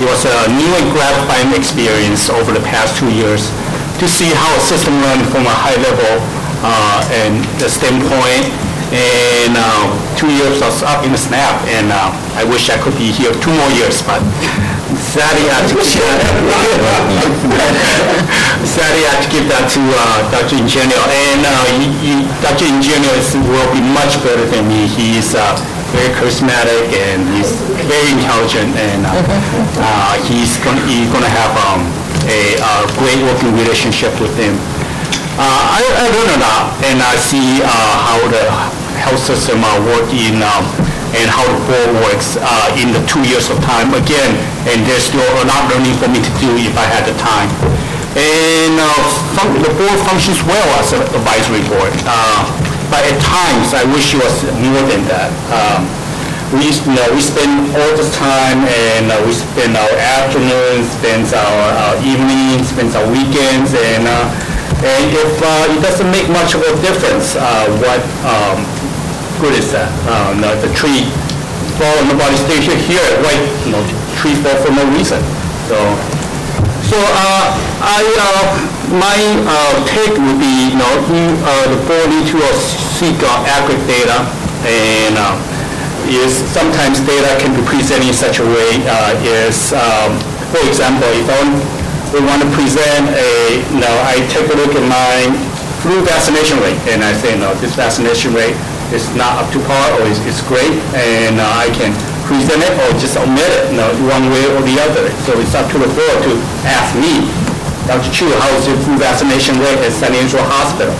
It was a new and gratifying experience over the past two years to see how a system run from a high level uh, and the standpoint. And uh, two years was up in the snap, and uh, I wish I could be here two more years, but sadly I have to sadly I have to give that to uh, Dr. Ingenio. And uh, he- he- Dr. Ingenio will be much better than me. He is uh, very charismatic and he's very intelligent, and uh, uh, he's going he's to have um, a great working relationship with him. Uh, I, I learned a lot, and I see uh, how the health system uh, work in, um, and how the board works uh, in the two years of time. Again, and there's still a lot of learning for me to do if I had the time. And uh, fun- the board functions well as an advisory board, uh, but at times I wish it was more than that. Um, we, you know, we spend all this time and uh, we spend our afternoons, spend our uh, evenings, spend our weekends, and uh, and if uh, it doesn't make much of a difference, what um, good is that? Uh, no, the tree fall, nobody stay here, here, white, you know, tree fall for no reason. So, so, uh, I, uh, my, uh, take would be, you know, uh, the board need to uh, seek uh, accurate data, and, uh, is, sometimes data can be presented in such a way, uh, is, um, for example, if I we want to present a, you know, I take a look at my flu vaccination rate, and I say, no, this vaccination rate is not up to par, or it's, it's great, and uh, I can present it or just omit it, you know, one way or the other. So it's up to the board to ask me, Dr. Chu, how is your flu vaccination rate at San Leandro Hospital?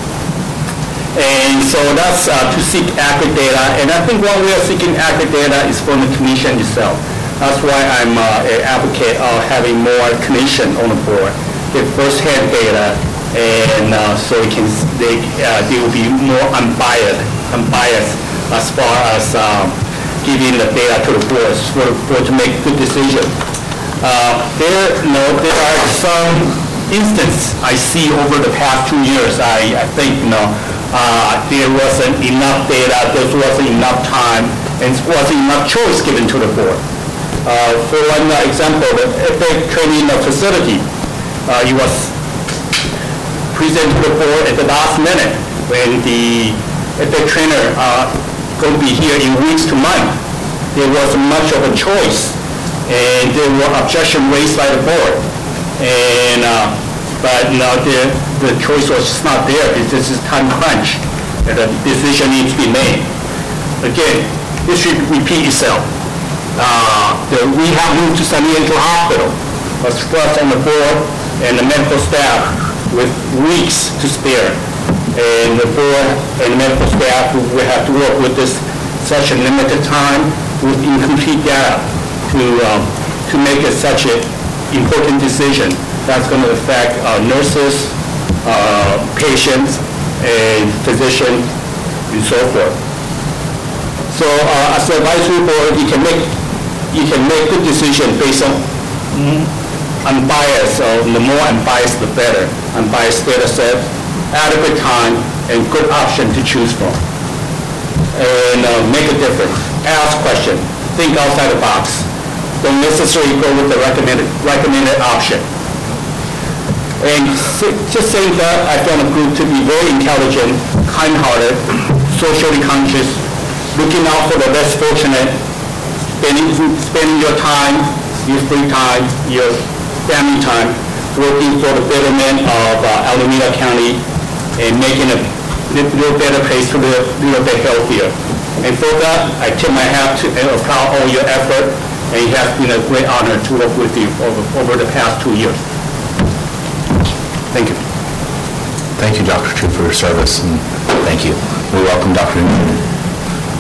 And so that's uh, to seek accurate data, and I think one way of seeking accurate data is from the commission itself. That's why I'm uh, an advocate of having more commission on the board, get first-hand data, and uh, so it can, they, uh, they will be more unbiased, unbiased as far as um, giving the data to the board, for board to make good decision. Uh, There, know, there are some instances I see over the past two years, I, I think, you know, uh, there wasn't enough data, there wasn't enough time, and wasn't enough choice given to the board. Uh, For one example, the EPIC training facility, uh, it was presented to the board at the last minute when the EPIC trainer uh, going to be here in weeks to months. There wasn't much of a choice, and there were objection raised by the board. And, uh, but, know, the, the choice was just not there, this is time crunch, and a decision needs to be made. Again, this should repeat itself. Uh, the rehab moved to San Leandro Hospital, was thrust on the board and the medical staff with weeks to spare. And the board and medical staff will have to work with this such a limited time with incomplete data to, um, to make it such an important decision that's going to affect uh, nurses, uh, patients, and physicians, and so forth. So uh, as an advisory board, you can make, you can make good decision based on mm, unbiased, so the more unbiased, the better. Unbiased data set, adequate time, and good option to choose from. And uh, make a difference. Ask question. Think outside the box. Don't necessarily go with the recommended, recommended option. And just saying that, I found a group to be very intelligent, kind-hearted, socially conscious, looking out for the less fortunate, spending, spending your time, your free time, your family time, working for the betterment of uh, Alameda County and making a little better place to live, a little bit healthier. And for that, I tip my hat to, and applaud all your effort, and it has been a great honor to work with you over, over the past two years. Thank you. Thank you, Dr. Chu, for your service, and thank you. We welcome Dr. Newman.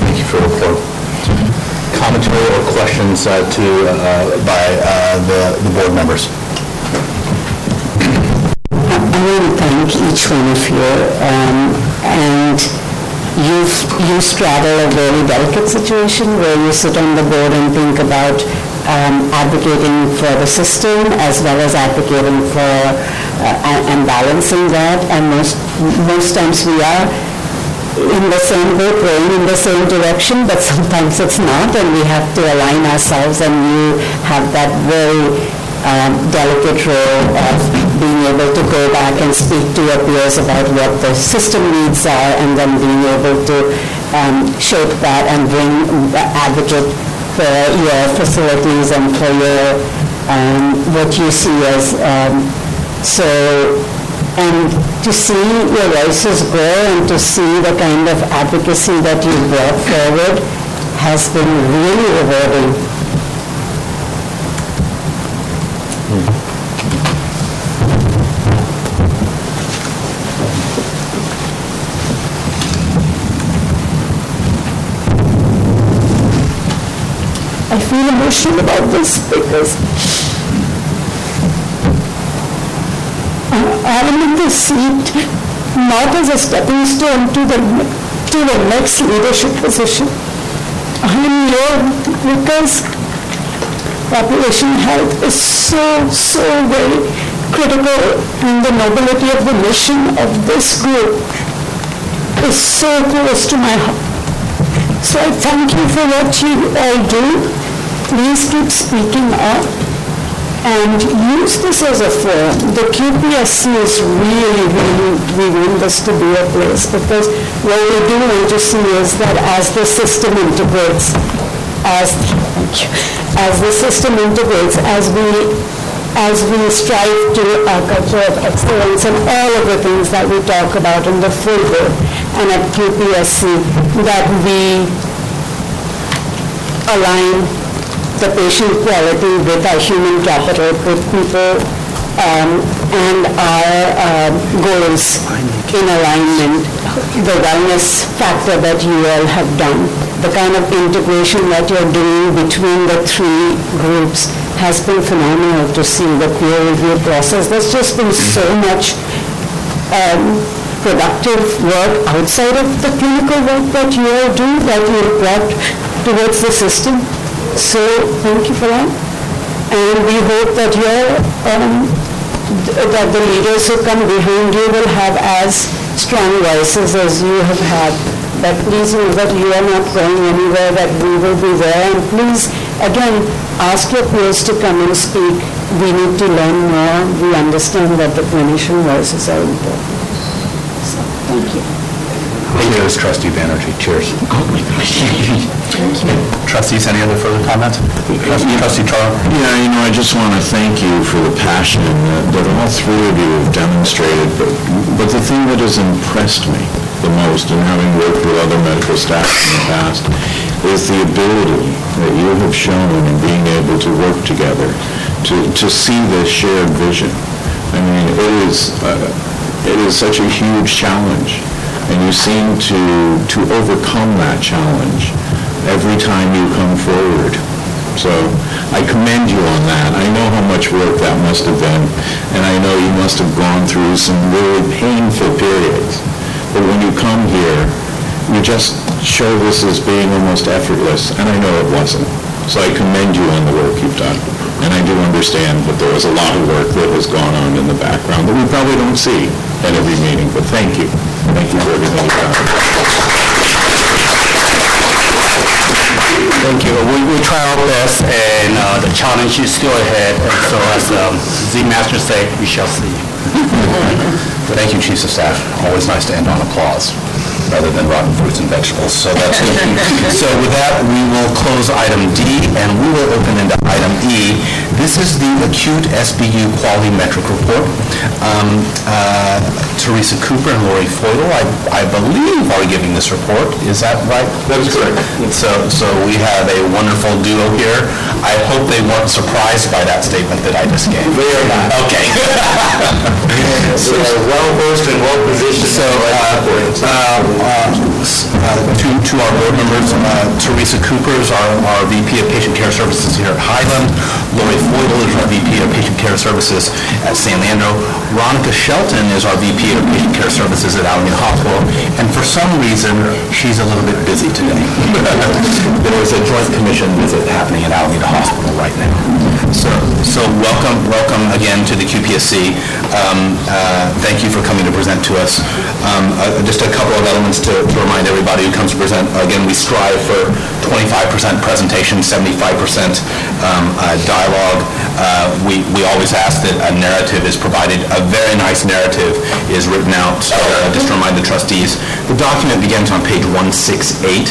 Thank you for report. Commentary or questions uh, to, uh, by uh, the the board members? To thank each one of you, um, and you've, you straddle a very delicate situation where you sit on the board and think about um, advocating for the system as well as advocating for, uh, and balancing that, and most, most times we are in the same boat, rowing in the same direction, but sometimes it's not, and we have to align ourselves, and you have that very um, delicate role of being able to go back and speak to your peers about what the system needs are, and then being able to um, shape that and bring, advocate for your facilities and for your, um, what you see as, um, so, and to see your voices grow and to see the kind of advocacy that you brought forward has been really rewarding. Feel emotional about this because I am in this seat not as a stepping stone to the, to the next leadership position. I am here because population health is so, so very critical and the nobility of the mission of this group is so close to my heart. So I thank you for what you all do. Please keep speaking up and use this as a forum. The QPSC is really, really, we want this to be a place because what we do want to see is that as the system integrates, as, as the system integrates, as we, as we strive to a culture of excellence and all of the things that we talk about in the full board and at QPSC, that we align the patient quality with our human capital, with people um, and our um, goals in alignment, the wellness factor that you all have done, the kind of integration that you're doing between the three groups has been phenomenal to see the peer review process. There's just been so much um, productive work outside of the clinical work that you all do, that you brought towards the system. So thank you for that. And we hope that your, um, th- that the leaders who come behind you will have as strong voices as you have had. But please know that you are not going anywhere, that we will be there. And please, again, ask your peers to come and speak. We need to learn more. We understand that the clinician voices are important. So, thank you. Thank you, Trustee Banerjee. Cheers. Trustees, any other further comments? Trustee Trustee Charles? Yeah, you know, I just want to thank you for the passion that that all three of you have demonstrated, but, but the thing that has impressed me the most in having worked with other medical staff in the past is the ability that you have shown in being able to work together, to, to see the shared vision. I mean, it is, uh, it is such a huge challenge, and you seem to, to overcome that challenge every time you come forward. So I commend you on that. I know how much work that must have been, and I know you must have gone through some really painful periods. But when you come here, you just show this as being almost effortless, and I know it wasn't. So I commend you on the work you've done. And I do understand that there was a lot of work that has gone on in the background that we probably don't see at every meeting, but thank you. Thank you for everything you've done. Thank you. We we try our best, and uh, the challenge is still ahead. And so as um, the master said, we shall see. Thank you, Chiefs of Staff. Always nice to end on applause rather than rotten fruits and vegetables. So that's good. So with that, we will close item D and we will open into item E. This is the acute SBU quality metric report. Um, uh, Teresa Cooper and Lori Foyle, I I believe, are giving this report. Is that right? That's correct. So, so we have a wonderful duo here. I hope they weren't surprised by that statement that I just gave. They are not. Okay. We are well-versed and well-positioned. So, uh, uh, uh, to to our board members, uh, Teresa Cooper is our our VP of Patient Care Services here at Highland. Lori Foyle is our VP of Patient Care Services at San Leandro. Veronica Shelton is our VP of Patient Care Services at Alameda Hospital. And for some reason, she's a little bit busy today. There is a joint commission visit happening at Alameda Hospital right now. So, so welcome, welcome again to the QPSC. Um, uh, Thank you for coming to present to us. Um, uh, Just a couple of elements to to remind everybody who comes to present. Again, we strive for 25% presentation, 75% um, uh, dialogue. Uh, We we always ask that a narrative is provided, a very nice narrative is written out. So uh, just to remind the trustees, the document begins on page 168,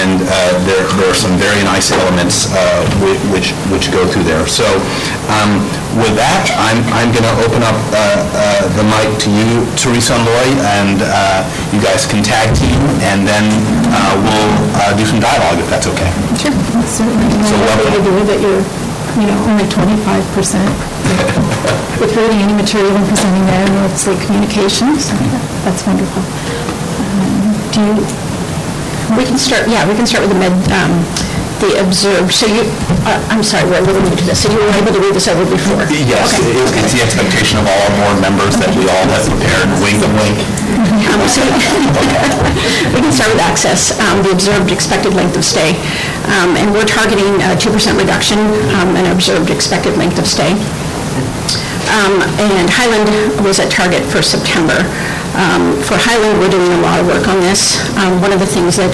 and uh, there there are some very nice elements uh, which which go through there. So um, with that, I'm I'm going to open up uh, the mic to you, Teresa and Lori, and you guys can tag team, and then uh, we'll uh, do some dialogue, if that's okay. Sure, certainly. So I idea that you're, you know, only twenty-five percent with creating any material and presenting that, and it's like communications. That's wonderful. Um, Do you, We can start, yeah, we can start with the med, um, the observed, so you, uh, I'm sorry, we're a little new to this, so you were able to read this over before? Yes, Okay. it it's the expectation of all our board members that we all have prepared, wink, wink. Um, so We can start with access, um, the observed expected length of stay. Um, And we're targeting a 2% reduction um, in observed expected length of stay. Um, And Highland was at target for September. Um, For Highland, we're doing a lot of work on this. Um, One of the things that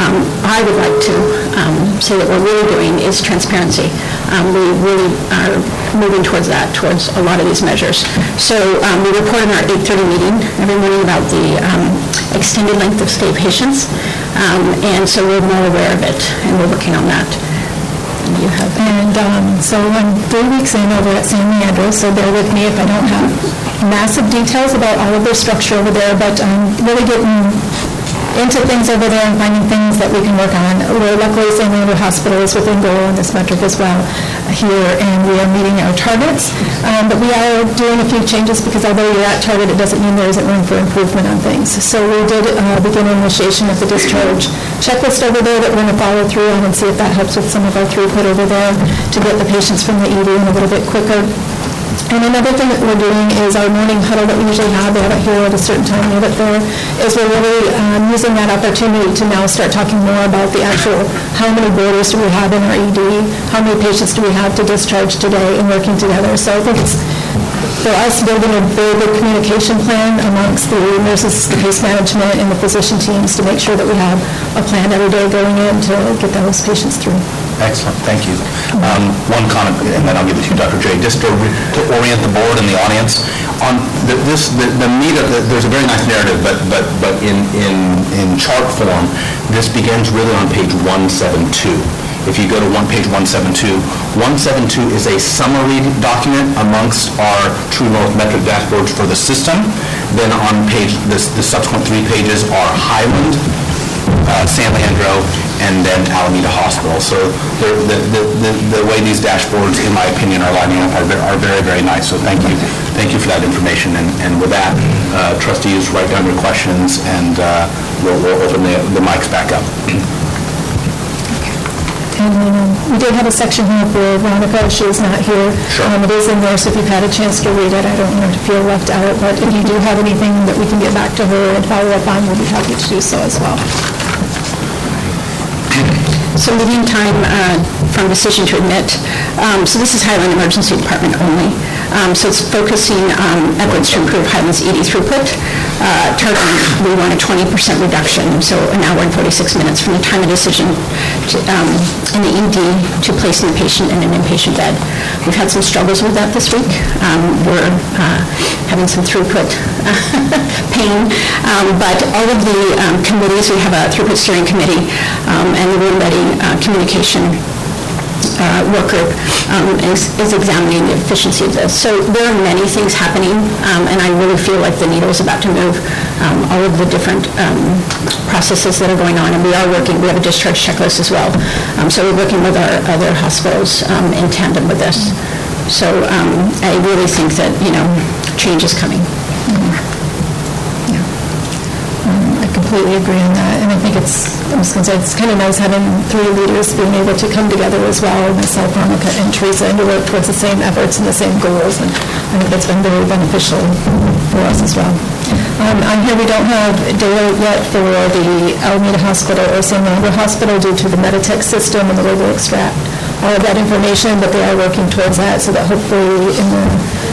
um, I would like to um, say that we're really doing is transparency. Um, We really are moving towards that, towards a lot of these measures. So um, we report in our 8:30 meeting every morning about the um, extended length of stay patients, Um, and so we're more aware of it, and we're working on that. You have And um, so I'm three weeks in over at San Leandro, so bear with me if I don't have massive details about all of their structure over there, but I'm really getting into things over there and finding things that we can work on. We're luckily San Leandro Hospital is within goal on this metric as well here, and we are meeting our targets. Um, But we are doing a few changes because although you're at target, it doesn't mean there isn't room for improvement on things. So we did uh, begin an initiation of the discharge checklist over there that we're going to follow through on and see if that helps with some of our throughput over there to get the patients from the ED in a little bit quicker. And another thing that we're doing is our morning huddle that we usually have, they have it here at a certain time, we have it there, is we're really um, using that opportunity to now start talking more about the actual, how many boarders do we have in our ED? How many patients do we have to discharge today and working together? So I think it's, for us, building a good communication plan amongst the nurses, the case management, and the physician teams to make sure that we have a plan every day going in to get those patients through. Excellent, thank you. Um, One comment, and then I'll give it to you, Dr. J, just to to orient the board and the audience, on the- this, the the meat of, the- there's a very nice narrative, but, but, but in, in, in chart form, this begins really on page 172. If you go to one, page 172, 172 is a summary document amongst our True North metric dashboards for the system. Then on page, the subsequent three pages are Highland, uh, San Leandro, and then Alameda Hospital. So the, the, the the way these dashboards, in my opinion, are lining up are are very, very nice. So thank you, thank you for that information. And and with that, uh, trustees, write down your questions, and uh, we'll we'll open the the mics back up. And um, we did have a section here for Veronica, she is not here. Sure. Um, It is in there, so if you've had a chance to read it, I don't want her to feel left out, but if you do have anything that we can get back to her and follow up on, we'll be happy to do so as well. So meeting time uh, from decision to admit, um, so this is Highland Emergency Department only. Um, So it's focusing um, efforts to improve Highland's ED throughput, uh, targeting, we want a 20% reduction, so an hour and 46 minutes from the time of decision to, um, in the ED to placing the patient in an inpatient bed. We've had some struggles with that this week. Um, We're uh, having some throughput pain, Um, but all of the um, committees, we have a throughput steering committee and the room ready uh, communication uh, group um, is is examining the efficiency of this. So there are many things happening, um, and I really feel like the needle is about to move. Um, All of the different um, processes that are going on, and we are working, we have a discharge checklist as well. Um, So we're working with our other hospitals um, in tandem with this. So I really think that, you know, change is coming. Um, I completely agree on that, and I think it's, I was going to say, it's kind of nice having three leaders being able to come together as well, myself, Monica, and Teresa, and to work towards the same efforts and the same goals, and I think that's been very beneficial for us as well. Um, On here, we don't have data yet for the Alameda Hospital or San Leandro Hospital due to the Meditech system and the way they extract all of that information, but they are working towards that, so that hopefully in the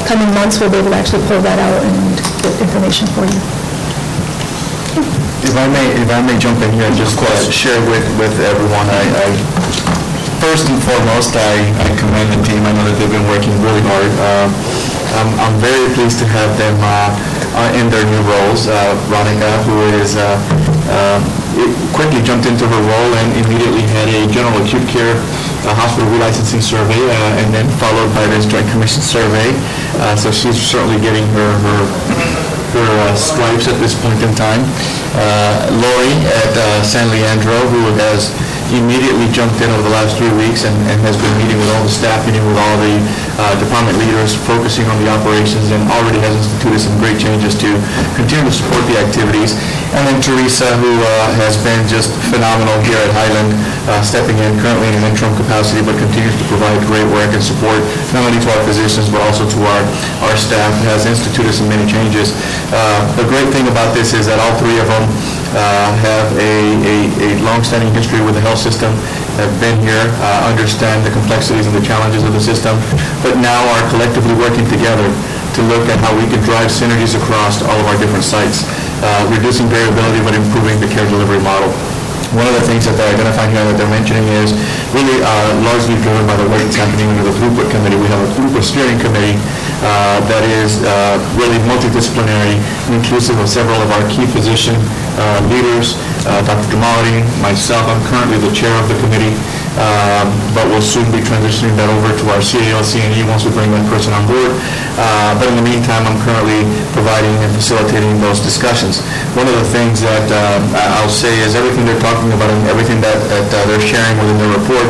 coming months, we'll be able to actually pull that out and get information for you. If I may, if I may jump in here and just uh, share with, with everyone, I, I, first and foremost, I, I commend the team. I know that they've been working really hard. Uh, I'm, I'm very pleased to have them uh, uh, in their new roles. Uh, Veronica, who is, uh, uh, quickly jumped into her role and immediately had a general acute care uh, hospital relicensing survey uh, and then followed by this joint commission survey. Uh, So she's certainly getting her, her her uh, stripes at this point in time. Uh, Lori at uh, San Leandro, who has immediately jumped in over the last three weeks and and has been meeting with all the staff, meeting with all the uh, department leaders, focusing on the operations, and already has instituted some great changes to continue to support the activities. And then Teresa, who uh, has been just phenomenal here at Highland, uh, stepping in currently in an interim capacity, but continues to provide great work and support, not only to our physicians, but also to our, our staff, has instituted some many changes. Uh, The great thing about this is that all three of them uh, have a, a, a longstanding history with the health system, have been here, uh, understand the complexities and the challenges of the system, but now are collectively working together to look at how we can drive synergies across all of our different sites, uh, reducing variability but improving the care delivery model. One of the things that they're identifying here that they're mentioning is really uh, largely driven by the work that's happening under the throughput committee. We have a throughput steering committee uh, that is uh, really multidisciplinary, inclusive of several of our key physician leaders, uh, Dr. Jamality, myself, I'm currently the chair of the committee, um, but we'll soon be transitioning that over to our CAO, CNE, once we bring that person on board. Uh, But in the meantime, I'm currently providing and facilitating those discussions. One of the things that I'll say is everything they're talking about and everything that that, uh, they're sharing within their report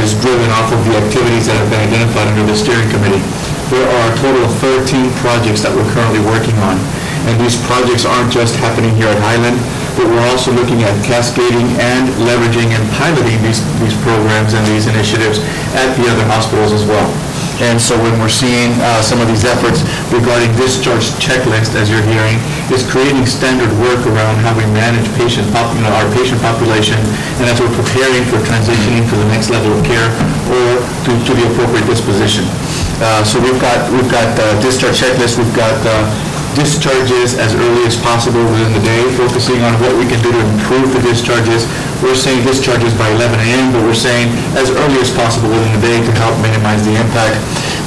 is driven off of the activities that have been identified under the steering committee. There are a total of 13 projects that we're currently working on. And these projects aren't just happening here at Highland, but we're also looking at cascading and leveraging and piloting these, these programs and these initiatives at the other hospitals as well. And so when we're seeing uh, some of these efforts regarding discharge checklist, as you're hearing, is creating standard work around how we manage patient, pop- you know, our patient population, and as we're preparing for transitioning to the next level of care or to, to the appropriate disposition. Uh, So we've got, we've got uh, discharge checklist, we've got uh, discharges as early as possible within the day, focusing on what we can do to improve the discharges. We're saying discharges by 11 a.m., but we're saying as early as possible within the day to help minimize the impact.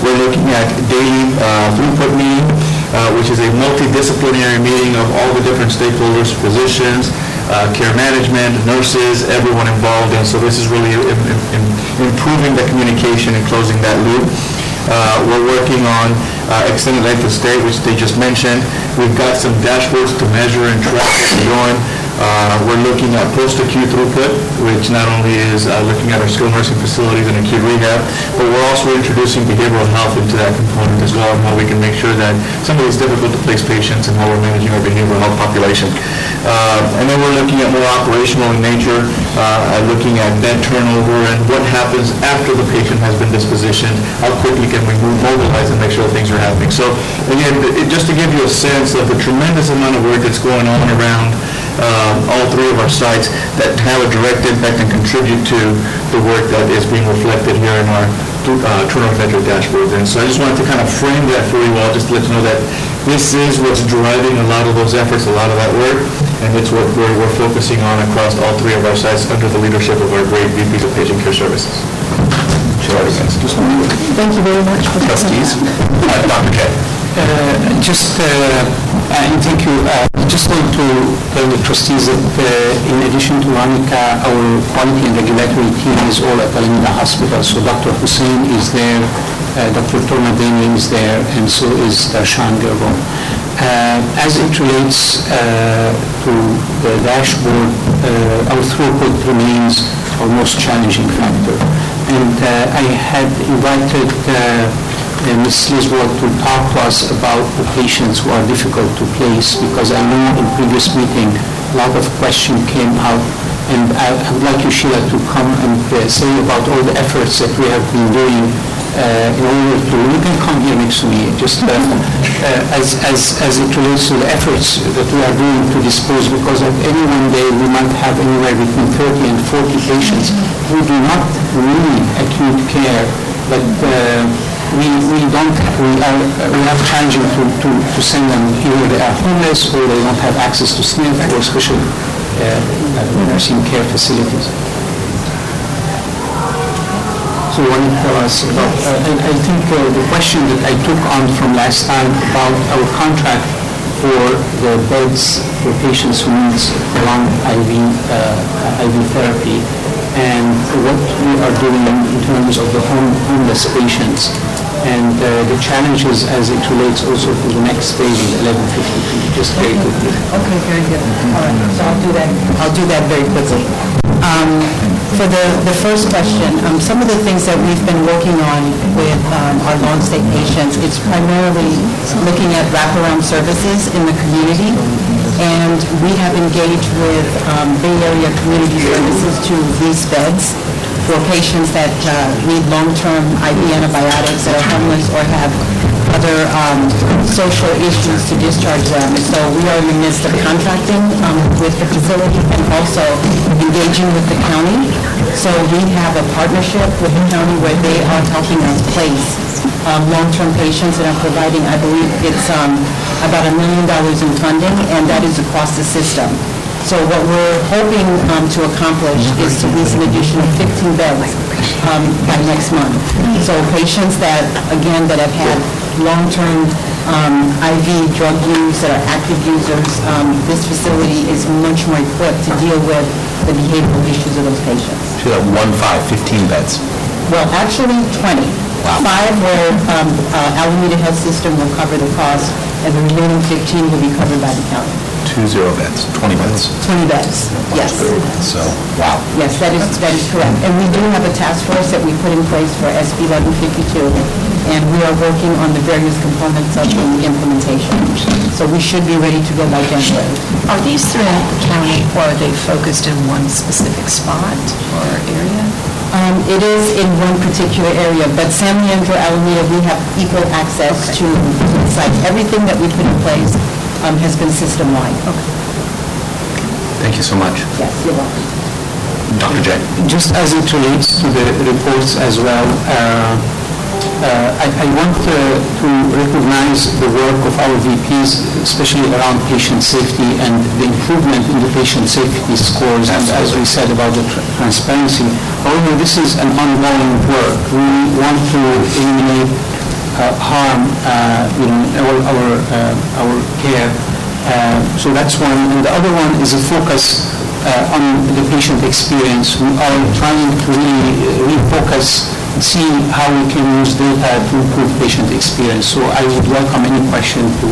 We're looking at daily uh, throughput meeting, uh, which is a multidisciplinary meeting of all the different stakeholders, physicians, uh, care management, nurses, everyone involved, and so this is really im- im- im- improving the communication and closing that loop. Uh, We're working on uh, extended length of stay, which they just mentioned. We've got some dashboards to measure and track what we're doing. Uh, We're looking at post-acute throughput, which not only is uh, looking at our skilled nursing facilities and acute rehab, but we're also introducing behavioral health into that component as well, and how we can make sure that some of these difficult-to-place patients and how we're managing our behavioral health population. Uh, And then we're looking at more operational in nature, uh, looking at bed turnover and what happens after the patient has been dispositioned, how quickly can we mobilize and make sure things are happening. So again, it- just to give you a sense of the tremendous amount of work that's going on around um, all three of our sites that have a direct impact and contribute to the work that is being reflected here in our uh, turnover metric dashboard. And so I just wanted to kind of frame that for you all, just to let you know that this is what's driving a lot of those efforts, a lot of that work, and it's what we're, we're focusing on across all three of our sites under the leadership of our great VPs of Patient Care Services. Thank you very much Trustees, Uh, Dr. Kay. Uh, Just, uh, and thank you, Uh, just want to tell the trustees that uh, in addition to Anika, our quality and regulatory team is all at Alameda Hospital. So Dr. Hussein is there, uh, Dr. Tornadeni is there, and so is Darshan Gerbo. Uh, As it relates uh, to the dashboard, uh, our throughput remains our most challenging factor. And uh, I had invited uh, Ms. Lisworth to talk to us about the patients who are difficult to place, because I know in previous meeting, a lot of question came out, and I I would like you, Sheila, to come and uh, say about all the efforts that we have been doing uh, in order to, you can come here next to me, just uh, uh, as as as it relates to the efforts that we are doing to dispose, because at any one day, we might have anywhere between 30 and 40 patients who do not need acute care, but uh, we, we don't, we are, we have challenging to, to, to send them, either they are homeless or they don't have access to SNF or special uh, nursing care facilities. So what do you tell us about, uh, and I think uh, the question that I took on from last time about our contract for the beds for patients who needs long IV, uh, IV therapy, and what we are doing in terms of the home- homeless patients, and uh, the challenges as it relates also to the next stage of 1152, just very quickly. Okay, very good. All right, so I'll do that, I'll do that very quickly. Um, For the, the first question, um, some of the things that we've been working on with um, our long-stay patients, it's primarily looking at wraparound services in the community, and we have engaged with um, Bay Area Community Services to lease beds for patients that uh, need long-term IV antibiotics that are homeless or have other um, social issues to discharge them. So we are in the midst of contracting um, with the facility and also engaging with the county. So we have a partnership with the county where they are helping us place um, long-term patients and are providing, I believe it's um, about a million dollars in funding, and that is across the system. So what we're hoping um, to accomplish is to lease an additional 15 beds um, by next month. So patients that, again, that have had long-term um, IV drug use, that are active users, um, this facility is much more equipped to deal with the behavioral issues of those patients. So you one, five, 15 beds. Well, actually, 20. Wow. Five where um, uh, Alameda Health System will cover the cost, and the remaining 15 will be covered by the county. Two zero beds, 20 beds. 20 beds, yes. So, wow. Yes, that is, that is correct. And we do have a task force that we put in place for SB 1152, and we are working on the various components of the implementation. So we should be ready to go by January. Are these throughout the county, or are they focused in one specific spot or area? Um, It is in one particular area, but San Leandro, Alameda, we have equal access to to the site. Everything that we put in place um, has been system-wide. Okay. Thank you so much. Yes, you're welcome. Dr. J. Just as it relates to the reports as well, uh, uh, I I want uh, to recognize the work of our VPs, especially around patient safety and the improvement in the patient safety scores, and as we said about the tr- transparency. However, this is an ongoing work. We want to eliminate harm, uh, you know, in our our uh, our care. Uh, So that's one. And the other one is a focus uh, on the patient experience. We are trying to really uh, refocus, and see how we can use data to improve patient experience. So I would welcome any question to...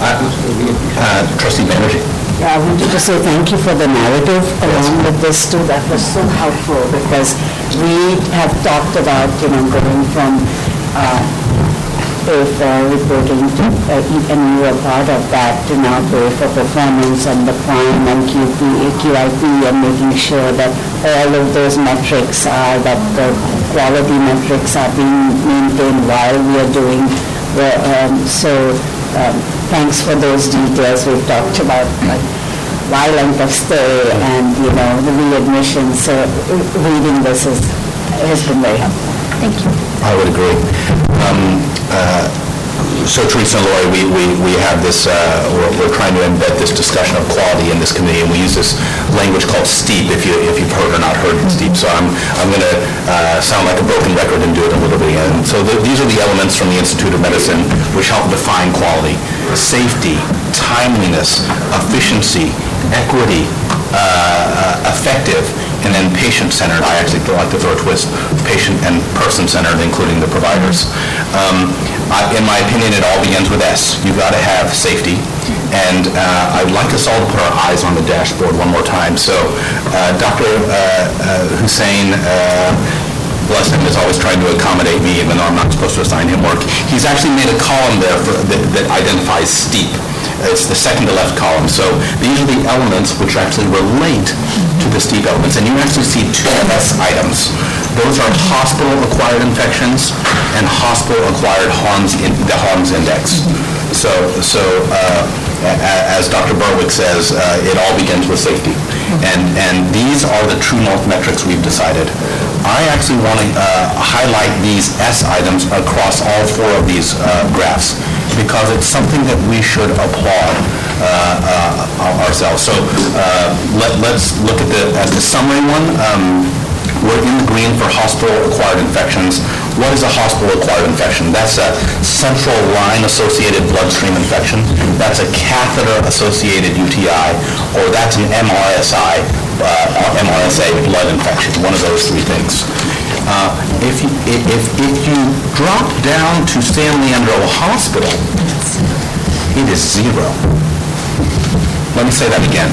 Uh, Trustee Banerjee. Yeah, I wanted to say thank you for the narrative along with this too. That was so helpful because we have talked about, you know, going from uh, for reporting to, uh, and you were part of that, to now pay for performance and the prime and QP, QIP and making sure that all of those metrics are, that the quality metrics are being maintained while we are doing the, um, so, um, thanks for those details. We've talked about why length of stay and, you know, the readmission. So reading this is, has been very helpful. Thank you. I would agree. Um, uh, So Teresa and Lori, we, we, we have this, uh, we're, we're trying to embed this discussion of quality in this committee, and we use this language called STEEP, if you, if you've heard or not heard of STEEP. So I'm, I'm going to sound like a broken record and do it a little bit again. So th- these are the elements from the Institute of Medicine which help define quality. Safety, timeliness, efficiency, equity, uh, uh, effective, and then patient-centered. I actually like to throw a twist, patient and person-centered, including the providers. Um, I- In my opinion, it all begins with S. You've got to have safety, and uh, I'd like us all to put our eyes on the dashboard one more time. So uh, Dr. uh, uh, Hussein, bless him, is always trying to accommodate me, even though I'm not supposed to assign him work. He's actually made a column there for- that that identifies steep. It's the second to left column. So these are the elements which actually relate to the steep elements. And you actually see two S items. Those are hospital-acquired infections and hospital-acquired harms, in the harms index. So, so uh, as Dr. Berwick says, uh, it all begins with safety. And, and these are the true north metrics we've decided. I actually want to highlight these S items across all four of these uh, graphs because it's something that we should applaud uh, uh, ourselves. So uh, let- let's look at the, at the summary one. Um, We're in the green for hospital-acquired infections. What is a hospital-acquired infection? That's a central line-associated bloodstream infection. That's a catheter-associated UTI, or that's an MRSI, uh, MRSA blood infection, one of those three things. Uh, If you- if if you drop down to San Leandro Hospital, it is zero. Let me say that again.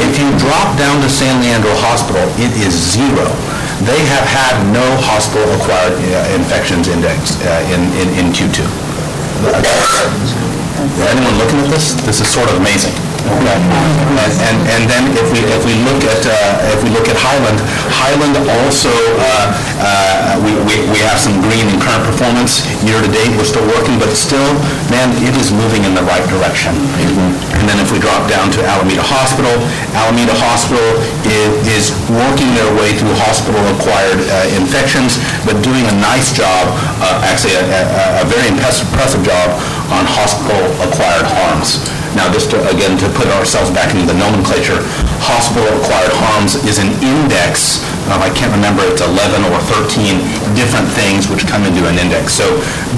If you drop down to San Leandro Hospital, it is zero. They have had no hospital-acquired uh, infections index uh, in in in Q2. Anyone looking at this? This is sort of amazing. Okay. And and then if we, if we look at, uh, if we look at Highland, Highland also, uh, uh, we we we have some green in current performance. Year-to-date, we're still working, but still, man, it is moving in the right direction. And then if we drop down to Alameda Hospital, Alameda Hospital i- is working their way through hospital-acquired uh, infections, but doing a nice job, uh, actually, a- a a very impressive impressive job on hospital-acquired harms. Now, just to, again, to put ourselves back into the nomenclature, hospital-acquired harms is an index, of, I can't remember, it's 11 or 13 different things which come into an index. So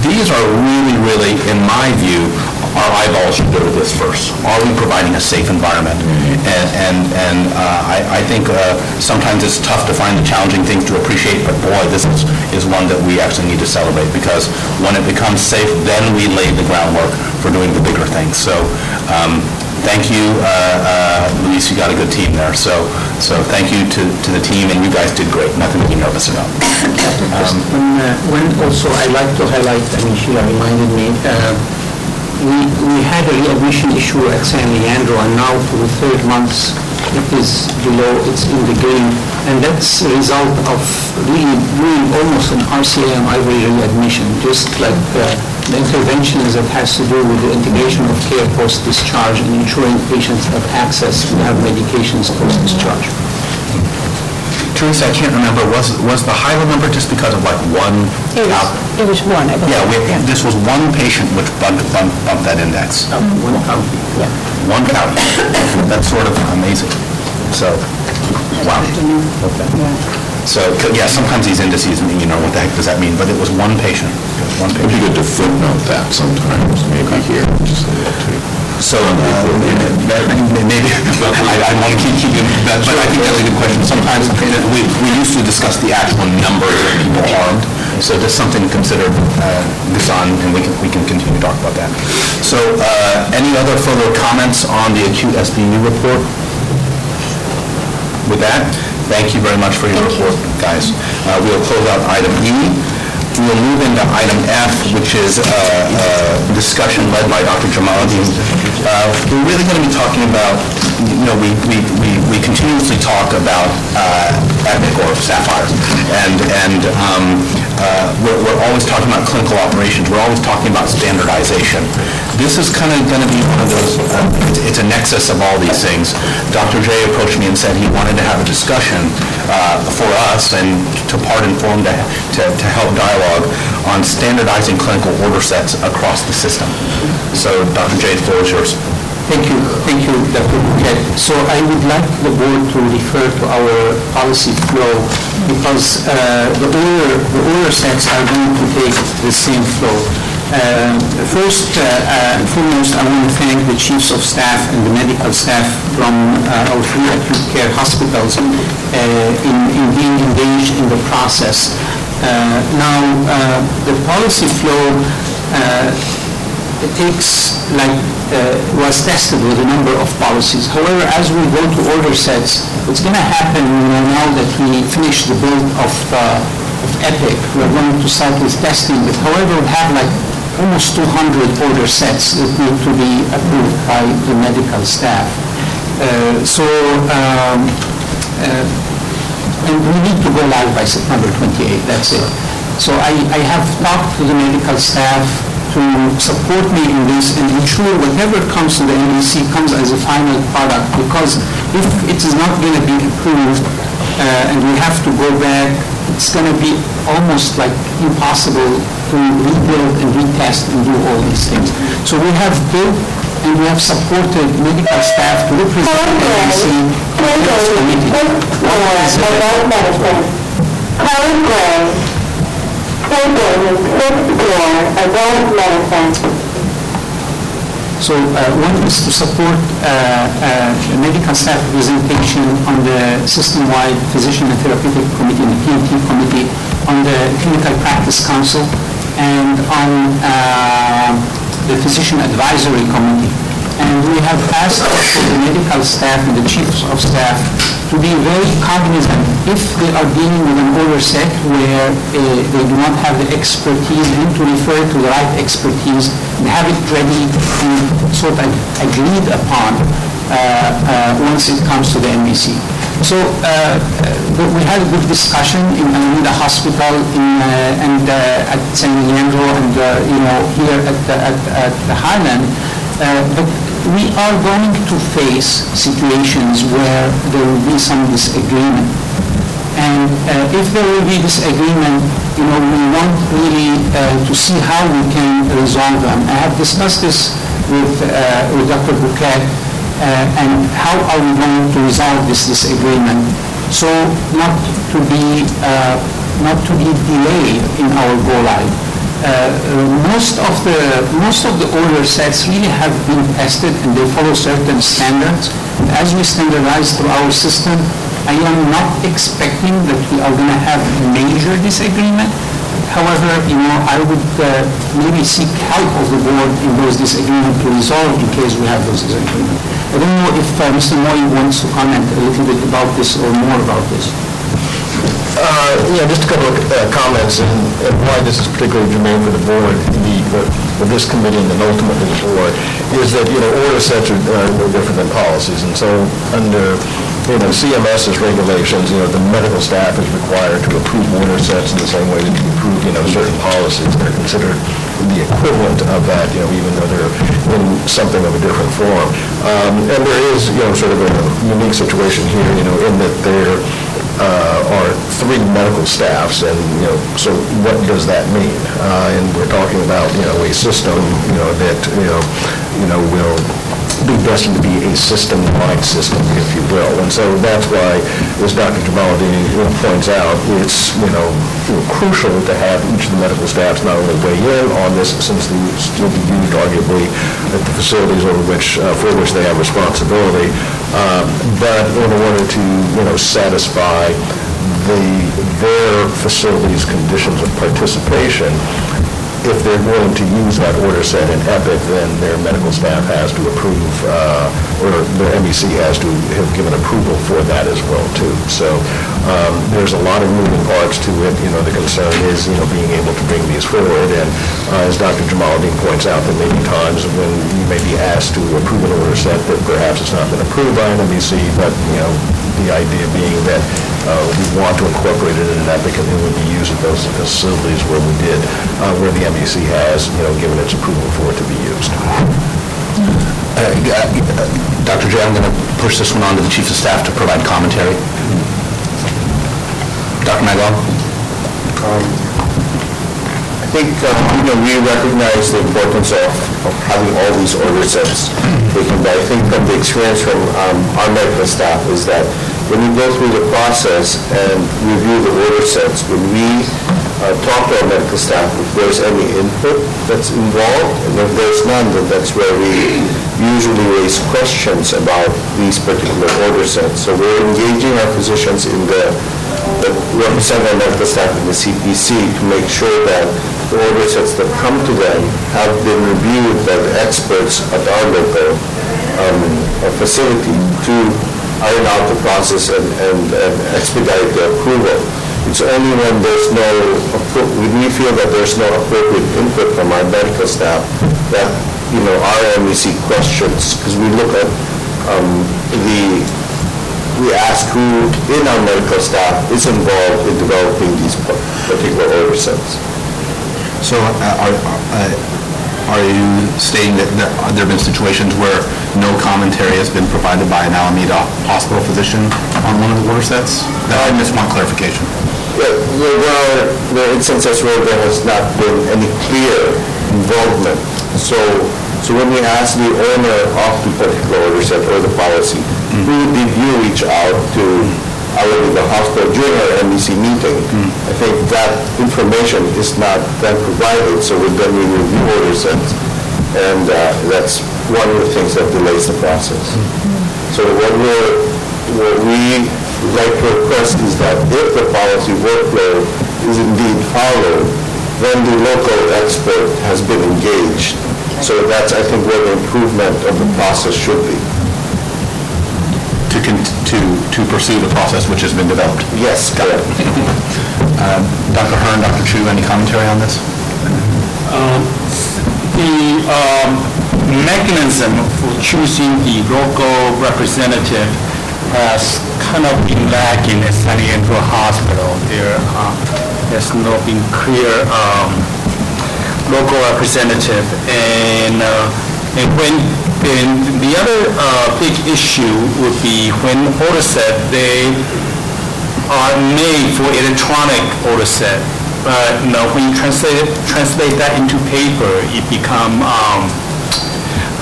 these are really, really, in my view, our eyeballs should go to this first. Are we providing a safe environment? And, and, and uh, I, I think uh, sometimes it's tough to find the challenging things to appreciate, but boy, this is, is one that we actually need to celebrate, because when it becomes safe, then we lay the groundwork for doing the bigger things. So, um, thank you, uh, uh, Luis, you got a good team there. So, so thank you to, to the team, and you guys did great, nothing to be nervous about. Just One, uh, one also I like to highlight, I mean, Sheila reminded me, uh, we, we had a readmission issue at San Leandro, and now for the third month, it is below, it's in the green, and that's a result of really doing almost an RCM ivory readmission, just like uh, the interventions that has to do with the integration of care post-discharge and ensuring patients have access to have medications post-discharge. Teresa, I can't remember, was, was the higher number just because of like one? It was, it was one, I believe. Yeah, we, this was one patient which bumped, bumped, bumped that index. Oh, one mm-hmm. county. One county. That's sort of amazing. So, wow. Okay. So, c- yeah, sometimes these indices, you know, what the heck does that mean? But it was one patient. It was one It'd be patient. good to footnote that sometimes, maybe here, just a little too. So, uh, maybe, I, I want to keep, keep, it- but I think that's a good question. Sometimes, we, we used to discuss the actual numbers of people harmed, so just something to consider, uh, Ghassan, and we can, we can continue to talk about that. So, uh, any other further comments on the acute SBU report? With that, thank you very much for your report, guys. Uh, We'll close out item E. We'll move into item F, which is uh, uh, discussion led by Dr. Jamaluddin. Uh, We're really going to be talking about, you know, we we we we continuously talk about uh, EPIC or Sapphire, and and um, uh, we're we're always talking about clinical operations, we're always talking about standardization. This is kind of going to be one of those, uh, it's- it's a nexus of all these things. Dr. J approached me and said he wanted to have a discussion uh, for us and to part inform, to to to help dialogue on standardizing clinical order sets across the system. So, Dr. J, the floor is yours. Thank you, thank you, Dr. Bhuket. So I would like the board to refer to our policy flow because uh, the order, the order sets are going to take the same flow. Um, First uh, uh, and foremost, I want to thank the chiefs of staff and the medical staff from uh, our three acute care hospitals uh, in in being engaged in the process. Uh, Now, uh, the policy flow uh, it takes, like, uh, was tested with a number of policies. However, as we go to order sets, it's going to happen, now that we finish the build of uh, of Epic, we're going to start with testing, but however, we have like almost 200 order sets that need to be approved by the medical staff. Uh, So, um, uh, and we need to go live by September 28, that's it. So I, I have talked to the medical staff to support me in this and ensure whatever comes to the MEC comes as a final product, because if it is not going to be approved, uh, and we have to go back, it's going to be almost like impossible to rebuild and retest and do all these things. So we have built and we have supported medical staff to represent the this committee. What is it? Adult medicine. So uh, one is to support uh, uh, medical staff representation on the system-wide physician and therapeutic committee, the P&T committee, on the clinical practice council, and on uh, the physician advisory committee. And we have asked for the medical staff and the chiefs of staff to be very cognizant if they are dealing with an order set where uh, they do not have the expertise and to refer to the right expertise and have it ready and sort of agreed upon uh, uh, once it comes to the MEC. So uh, uh, we had a good discussion in Alameda Hospital in, uh, and uh, at San Leandro and, uh, you know, here at the, at, at the Highland. Uh, But we are going to face situations where there will be some disagreement. And uh, if there will be disagreement, you know, we want really uh, to see how we can resolve them. I have discussed this with, uh, with Dr. Bhuket, uh, and how are we going to resolve this disagreement so not to be, uh, not to be delayed in our go live. Uh, most of the most of the order sets really have been tested and they follow certain standards. As we standardize through our system, I am not expecting that we are going to have major disagreement. However, you know, I would uh, maybe seek help of the board in those disagreements to resolve in case we have those disagreements. I don't know if uh, Mr. Moy wants to comment a little bit about this or more about this. Uh, Yeah, just a couple of uh, comments, and and why this is particularly germane for the board, the, for this committee and then ultimately the board, is that, you know, order sets are no different than policies, and so under, you know, CMS's regulations, you know, the medical staff is required to approve order sets in the same way that you approve, you know, certain policies. They're considered the equivalent of that, you know, even though they're in something of a different form. Um, And there is, you know, sort of a unique situation here, you know, in that there uh, are three medical staffs, and, you know, so what does that mean? Uh, And we're talking about, you know, a system, you know, that, you know, you know, will be destined to be a system-wide system, if you will. And so that's why, as Dr. Jamaluddin you know, points out, it's, you know, you know, crucial to have each of the medical staffs not only weigh in on this, since they will be used arguably at the facilities over which, uh, for which they have responsibility, um, but in order to, you know, satisfy the, their facilities' conditions of participation, if they're willing to use that order set in Epic, then their medical staff has to approve, uh, or their MEC has to have given approval for that as well, too. So um, there's a lot of moving parts to it. You know, the concern is, you know, being able to bring these forward. And uh, as Dr. Jamaluddin points out, there may be times when you may be asked to approve an order set that perhaps it's not been approved by an MEC, but, you know, the idea being that uh, we want to incorporate it in an Epic and it would be used at those facilities where we did, uh, where the MEC has, you know, given its approval for it to be used. Dr. J, I'm going to push this one on to the Chief of Staff to provide commentary. Dr. Magall? I think, uh, you know, we recognize the importance of, of having all these order sets taken, but I think from the experience from um, our medical staff is that when we go through the process and review the order sets, when we uh, talk to our medical staff, if there's any input that's involved, and if there's none, then that's where we usually raise questions about these particular order sets. So we're engaging our physicians in the that represent our medical staff in the CPC to make sure that the order sets that come to them have been reviewed by the experts at our local um, facility to iron out the process and and and expedite the approval. It's only when there's no, when we feel that there's no appropriate input from our medical staff that, you know, our MEC questions, because we look at um, the we ask who in our medical staff is involved in developing these particular order sets. So uh, are, uh, are you stating that there there been situations where no commentary has been provided by an Alameda hospital physician on one of the order sets? I missed one clarification. Yeah, there are instances where there has not been any clear involvement. So, so when we ask the owner of the particular order set or the policy, who did you reach out to Alameda Hospital during our MEC meeting? I think that information is not then provided, so we then we review order sets. And uh, that's one of the things that delays the process. So what we're, what we like to request is that if the policy workflow is indeed followed, then the local expert has been engaged. So that's, I think, where the improvement of the process should be. To, con- to, to pursue the process which has been developed? Yes, Got it. Um, Dr. Hearn, Dr. Chu, any commentary on this? Um, The um, mechanism for choosing the local representative has kind of been lacking at San Leandro Hospital. There, uh, there's not been clear um, local representative. And, uh, and when, and the other uh, big issue would be when order set, they are made for electronic order set. But, you know, when you translate, it- translate that into paper, it become um,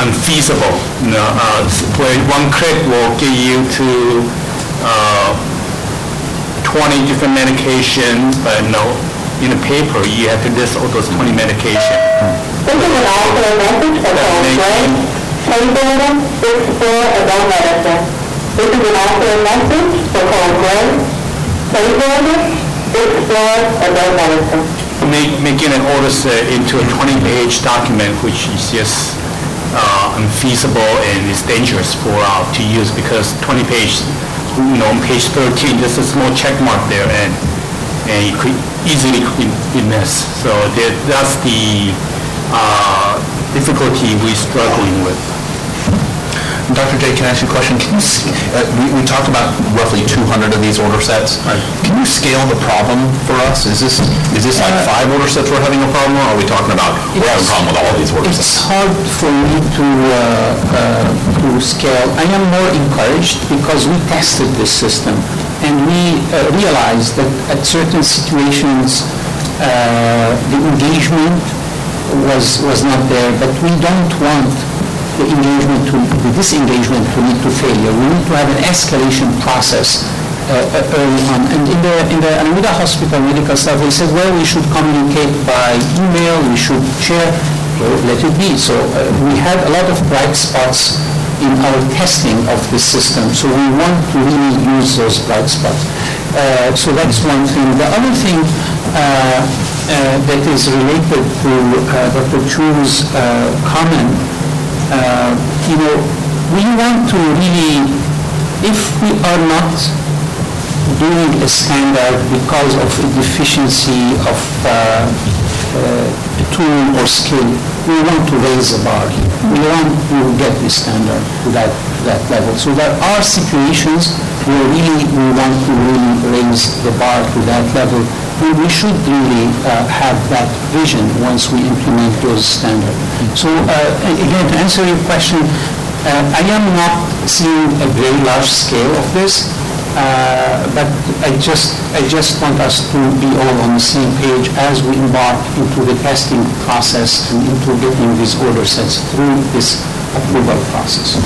unfeasible. You know, uh, where one click will get you to uh, 20 different medications, but no, in the paper, you have to list all those 20 medications. This is an alternate message for Cold Spring. Building, six adult medicine. This is an alternate message for Cold building, six four adult medicine. Making an order into a 20-page document, which is just uh, unfeasible and is dangerous for, uh, to use because 20 page, you know, on page 13, there's a small check mark there and, and it could easily be be missed. So that, that's the uh, difficulty we're struggling with. Dr. J, can I ask you a question? Can you, uh, we, we talked about roughly 200 of these order sets. Can you scale the problem for us? Is this, is this like five order sets we're having a problem, or are we talking about, we're having a problem with all these order It's sets? hard for me to, uh, uh, to scale. I am more encouraged because we tested this system and we uh, realized that at certain situations, uh, the engagement was, was not there, but we don't want the engagement to, the disengagement to lead to failure. We need to have an escalation process uh, uh, early on. And in the, in the Alameda Hospital medical staff, they said, well, we should communicate by email, we should share, well, let it be. So uh, we had a lot of bright spots in our testing of the system, so we want to really use those bright spots. Uh, So that's one thing. The other thing uh, uh, that is related to Dr. Chu's comment, uh, you know, we want to really, if we are not doing a standard because of a deficiency of uh, uh, tool or skill, we want to raise the bar. here. We want to get the standard to that, that level. So there are situations where really we want to really raise the bar to that level. And we should really uh, have that vision once we implement those standards. So uh, again, to answer your question, uh, I am not seeing a very large scale of this, uh, but I just, I just want us to be all on the same page as we embark into the testing process and into getting these order sets through this approval process.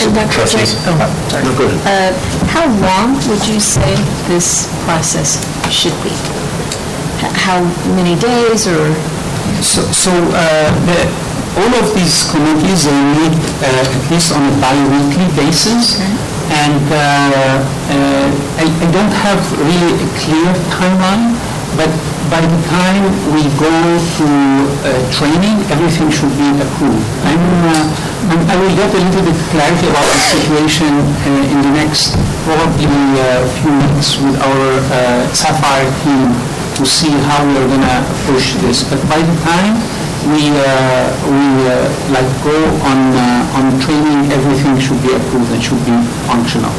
And Dr. J, oh, sorry. Uh, How long would you say this process should be? How many days or? So, so uh, the- all of these committees, they meet uh, at least on a bi-weekly basis, and uh, uh, I I don't have really a clear timeline, but by the time we go to uh, training, everything should be approved. I'm, uh, I'm- I will get a little bit clarity about the situation uh, in the next probably uh, few weeks with our uh, Sapphire team to see how we are going to push this. But by the time we, uh, we uh, like go on, uh, on training, everything should be approved and should be functional.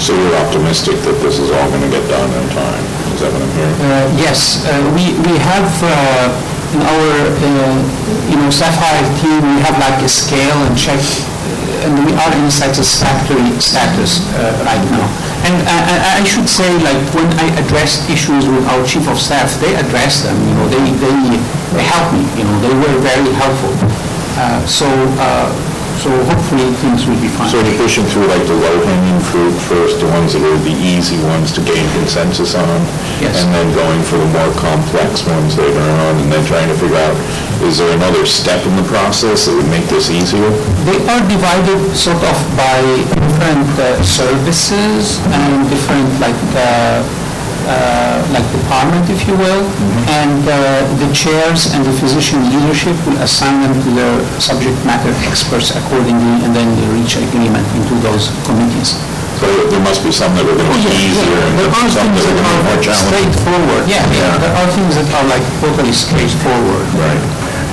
So you're optimistic that this is all going to get done in time? Is that what I'm hearing? Uh, Yes, uh, we, we have uh, in our, uh, you know, Sapphire team, we have like a scale and check, and we are in satisfactory status uh, right now. And I, I- should say, like, when I addressed issues with our chief of staff, they addressed them, you know, they, they, they helped me, you know, they were very helpful. Uh, So, uh, so hopefully things will be fine. So you're pushing through like the low-hanging fruit first, the ones that are the easy ones to gain consensus on? Yes. And then going for the more complex ones later on, and then trying to figure out, is there another step in the process that would make this easier? They are divided sort of by different uh, services and different like, uh, uh, like department, if you will. And uh, the chairs and the physician leadership will assign them to their subject matter experts accordingly, and then they reach agreement into those committees. So there must be some that are going to be easier and There are some that that are going to be more challenging. straightforward. Yeah, yeah, there are things that are like totally straightforward. Right.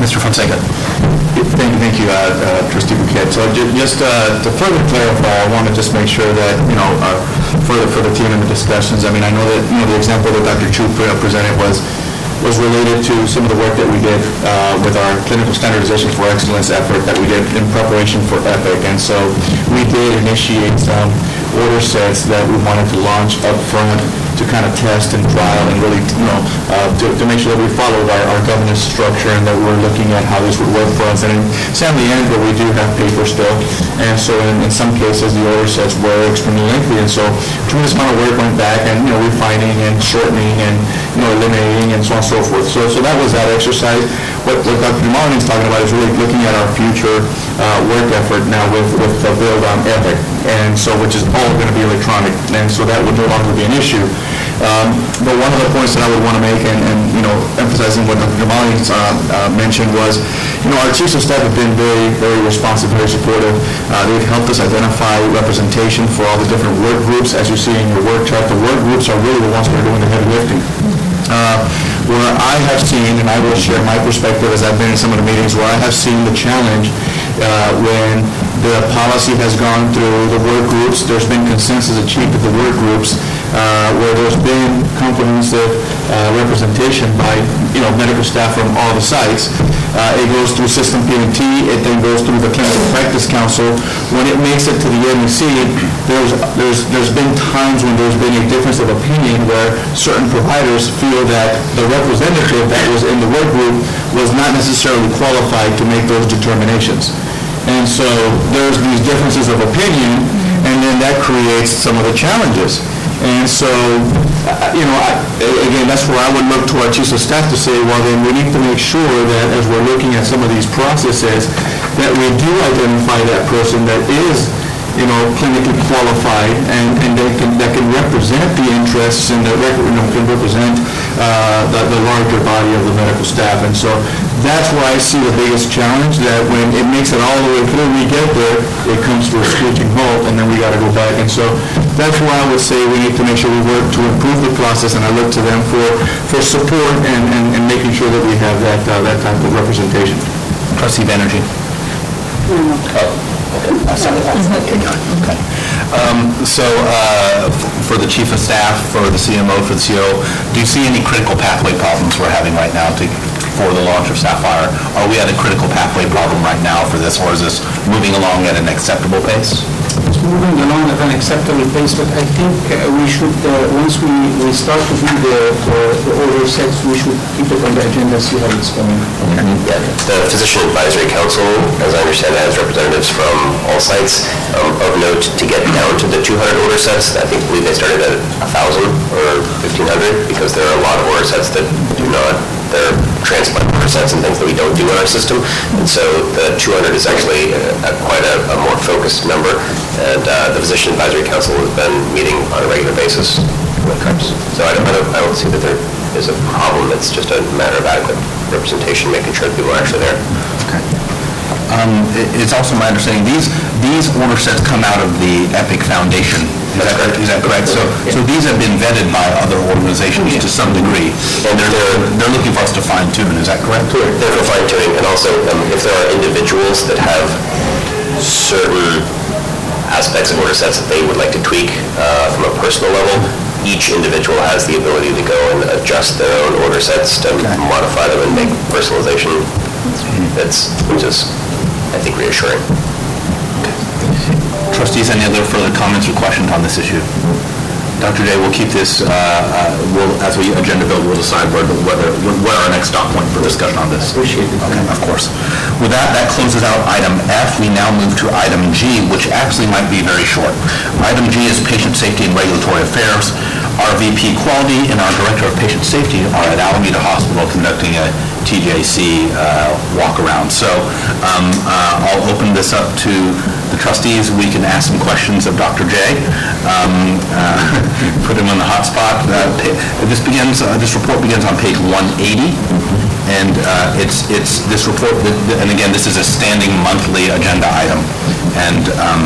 Mr. Fonseca. Thank thank you, uh, uh, trustee Bhuket. So ju- just uh, to further clarify, I want to just make sure that, you know, uh, for the, for the team in the discussions, I mean, I know that, you know, the example that Dr. Chu presented was, was related to some of the work that we did uh, with our clinical standardization for excellence effort that we did in preparation for EPIC. And so we did initiate some order sets that we wanted to launch up front to kind of test and trial and really, you know, uh, to, to make sure that we followed our, our governance structure and that we're looking at how this would work for us. And in end, but we do have paper still. And so in, in some cases, the order sets were extremely lengthy. And so tremendous amount of work went back and, you know, refining and shortening and, you know, eliminating and so on and so forth. So, so that was that exercise. What, what Dr. Marlin is talking about is really looking at our future uh, work effort now with, with the build on Epic. And so, which is all going to be electronic. And so that would no longer be an issue. Um, But one of the points that I would want to make, and, and, you know, emphasizing what Dr. Jamali uh, uh, mentioned was, you know, our chiefs of staff have been very, very responsive, very supportive. Uh, They've helped us identify representation for all the different work groups. As you see in your work chart, the work groups are really the ones that are doing the heavy lifting. Uh, Where I have seen, and I will share my perspective as I've been in some of the meetings, where I have seen the challenge uh, when the policy has gone through the work groups, there's been consensus achieved at the work groups, uh, where there's been comprehensive uh, representation by, you know, medical staff from all the sites. Uh, It goes through System P&T, it then goes through the Clinical Practice Council. When it makes it to the MEC, there's, there's, there's been times when there's been a difference of opinion where certain providers feel that the representative that was in the work group was not necessarily qualified to make those determinations. And so there's these differences of opinion, and then that creates some of the challenges. And so, uh, you know, I- again, that's where I would look to our chiefs of staff to say, well, then we need to make sure that as we're looking at some of these processes, that we do identify that person that is, you know, clinically qualified and, and that can, that can represent the interests and that, rep- you know, can represent uh, the, the larger body of the medical staff. And so that's where I see the biggest challenge, that when it makes it all the way through, we get there, it comes to a screeching halt, and then we got to go back. And so that's why I would say we need to make sure we work to improve the process, and I look to them for, for support and, and, and making sure that we have that, uh, that type of representation. Trustee Banerjee. Okay. So uh, for the chief of staff, for the CMO, for the CO, do you see any critical pathway problems we're having right now to, for the launch of Sapphire? Are we at a critical pathway problem right now for this, or is this moving along at an acceptable pace? Moving along at an acceptable pace, but I think uh, we should, uh, once we, we start to do the, the- the order sets, we should keep it on the agenda, see how it's going. Yeah, The Physician Advisory Council, as I understand, has representatives from all sites. Um, Of note, to get down to the 200 order sets, I think, believe they started at 1,000 or 1,500, because there are a lot of order sets that do not, they're transplant sets and things that we don't do in our system. And so the 200 is actually uh, a- quite a a more focused number. And uh, the Physician Advisory Council has been meeting on a regular basis when it. So I don't, I don't I don't see that there is a problem. It's just a matter of adequate representation, making sure that people are actually there. Um, i- It's also my understanding, these, these order sets come out of the Epic Foundation. Is that correct? Is that correct? So, so these have been vetted by other organizations to some degree, and they're, they're- they're looking for us to fine tune, is that correct? They're for fine tuning, and also um, if there are individuals that have certain aspects of order sets that they would like to tweak uh, from a personal level, each individual has the ability to go and adjust their own order sets to modify them and make personalization. Which is, I think, reassuring. Trustees, any other further comments or questions on this issue? Dr. Day, we'll keep this, uh, uh, we'll, as we agenda build, we'll decide where, the- whether, what our next stop point for discussion on this. Appreciate it. Okay, of course. With that, that closes out item F. We now move to item G, which actually might be very short. Item G is Patient Safety and Regulatory Affairs. Our VP Quality and our Director of Patient Safety are at Alameda Hospital conducting a TJC uh, walk-around. So um, uh, I'll open this up to the trustees. We can ask some questions of Dr. J. Um, uh, Put him on the hot spot. Uh, This begins, uh, this report begins on page 180, and uh, it's, it's, this report, and again, this is a standing monthly agenda item. And um,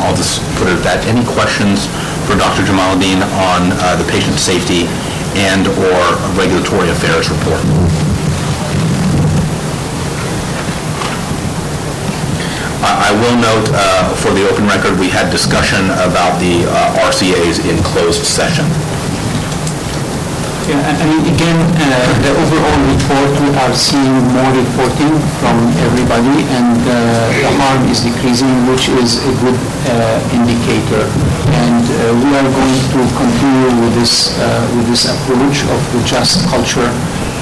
I'll just put it at that. Any questions for Dr. Jamaluddin on the patient safety and/or regulatory affairs report? I will note, uh, for the open record, we had discussion about the uh, RCA's in closed session. Yeah, I mean, again, uh, the overall report, we are seeing more reporting from everybody, and uh, the harm is decreasing, which is a good uh, indicator. And uh, we are going to continue with this, with this approach of the just culture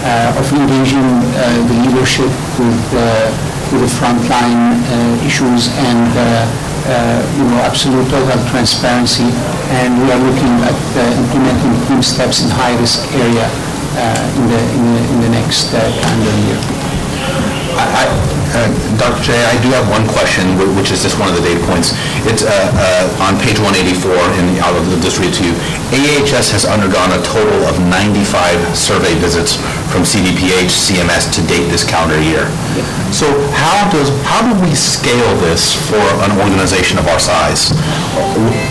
of engaging uh, the leadership with, uh, with the frontline uh, issues and uh, uh, you know, absolute total transparency, and we are looking at uh, implementing TeamSTEPPS in high-risk area uh, in the, in the, in the next uh, calendar year. I- I- uh, Dr. J, I do have one question, which is just one of the data points. It's uh, uh, on page 184, and I'll just read it to you. AHS has undergone a total of 95 survey visits from CDPH, CMS to date this calendar year. So how does, how do we scale this for an organization of our size?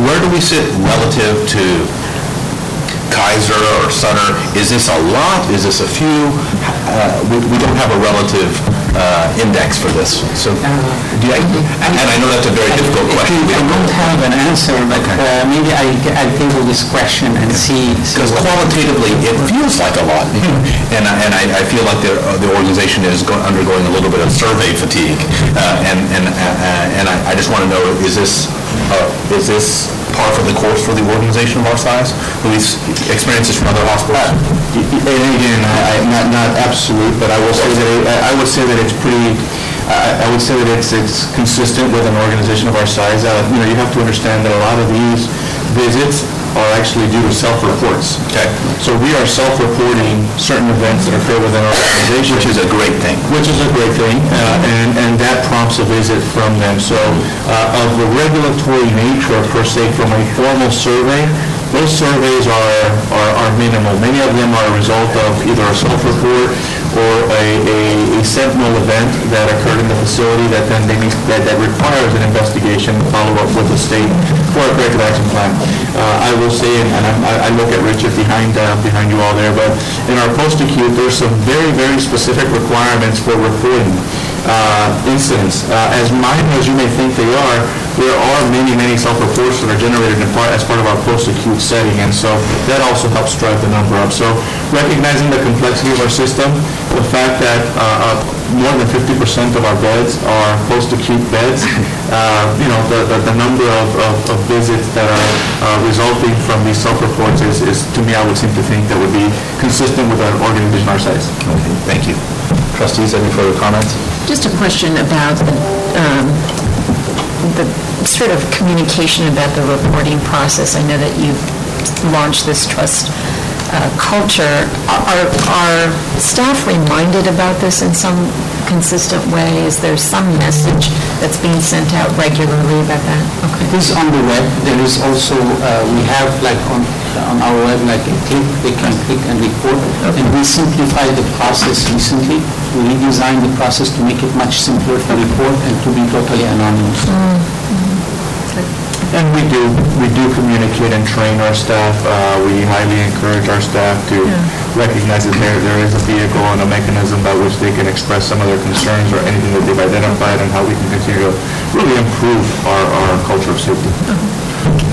Where do we sit relative to Kaiser or Sutter? Is this a lot? Is this a few? Uh, We we don't have a relative uh, index for this. So, do you- and I know that's a very difficult question. I don't have an answer, but uh, maybe I- I'll table this question and see. Because qualitatively, it feels like a lot. And I- and I I feel like the uh, the organization is go- undergoing a little bit of survey fatigue. Uh, And and uh, and I I just want to know, is this, uh, is this par for the course for the organization of our size? Louise, experiences from other hospitals? And again, I- not, not absolute, but I will say that, it- I would say that it's pretty, I I would say that it's, it's consistent with an organization of our size. Uh, You know, you have to understand that a lot of these visits are actually due to self-reports. Okay. So we are self-reporting certain events that occur within our organization. Which is a great thing. Which is a great thing, uh, and, and that prompts a visit from them. So uh, of the regulatory nature, per se, from a formal survey, those surveys are, are are minimal. Many of them are a result of either a self-report or a, a a sentinel event that occurred in the facility that then they need, that, that requires an investigation, follow-up with the state for a corrective action plan. Uh, I will say, and and I I look at Richard behind, uh, behind you all there, but in our post-acute, there's some very, very specific requirements for reporting uh, incidents. Uh, As minor as you may think they are, there are many, many self-reports that are generated in part, as part of our post-acute setting, and so that also helps drive the number up. So recognizing the complexity of our system, the fact that uh, uh, more than 50% of our beds are post-acute beds, uh, you know, the, the- the number of, of of visits that are uh, resulting from these self-reports is, is, to me, I would seem to think that would be consistent with an organization our size. Okay, Thank you. Trustees, any further comments? Just a question about the, um, the sort of communication about the reporting process. I know that you've launched this trust uh, culture. Are, are staff reminded about this in some consistent way? Is there some message that's being sent out regularly about that? Okay. It is on the web. There is also, uh, we have like on, on our web, like a click, they can click and report. Okay. And we simplified the process recently. We redesigned the process to make it much simpler to report and to be totally anonymous. And we do, we do communicate and train our staff. Uh, We highly encourage our staff to recognize that there, there is a vehicle and a mechanism by which they can express some of their concerns or anything that they've identified and how we can continue to really improve our, our culture of safety.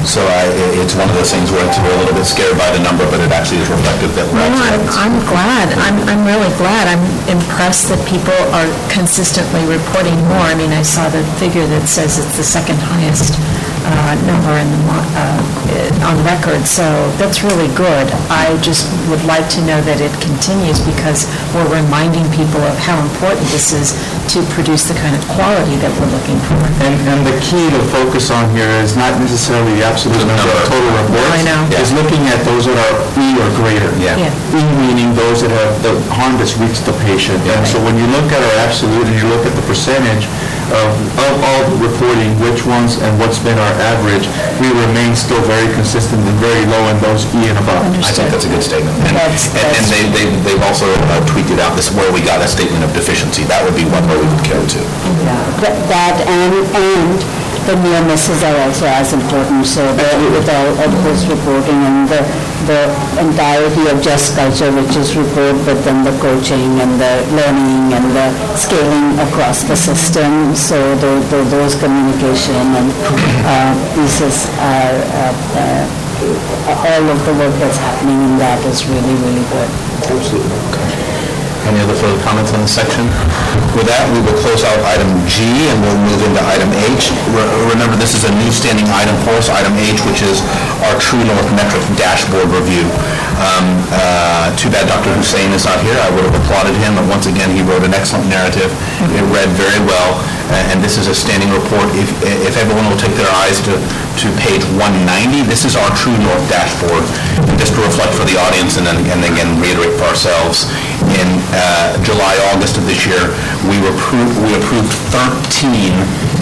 So I, i- it's one of those things where it's, we're a little bit scared by the number, but it actually is reflective that we're No, I'm, actually... I'm glad. I'm, I'm really glad. I'm impressed that people are consistently reporting more. I mean, I saw the figure that says it's the second highest uh, number in the, mo- uh, on record, so that's really good. I just would like to know that it continues because we're reminding people of how important this is to produce the kind of quality that we're looking for. And, and the key to focus on here is not necessarily the absolute number of total reports. I know. Is looking at those that are E or greater. Yeah. Yeah. E meaning those that have the harm that's reached the patient. And so when you look at our absolute and you look at the percentage of, of all the reporting, which ones and what's been our average, we remain still very consistent and very low in those E and above. I think that's a good statement. And That's- and- and they, they- they've also uh, tweeted out this, where we got a statement of deficiency. That would be one where we would carry to. That- That and, and the near misses are also as important, so the, with all of this reporting and the, the entirety of just culture, which is report, but then the coaching and the learning and the scaling across the system, so tho- tho- those communication and uh, pieces are, uh, uh, all of the work that's happening in that is really, really good. Absolutely. Any other further comments on this section? With that, we will close out item G and we'll move into item H. Re- Remember, this is a new standing item for us, item H, which is our True North metric dashboard review. Um, uh, Too bad Dr. Hussein is not here. I would have applauded him, but once again, he wrote an excellent narrative. It read very well, and this is a standing report. If if everyone will take their eyes to to page 190, this is our True North dashboard. Just to reflect for the audience and then and again reiterate for ourselves, in uh, July, August of this year, we were appro- we approved 13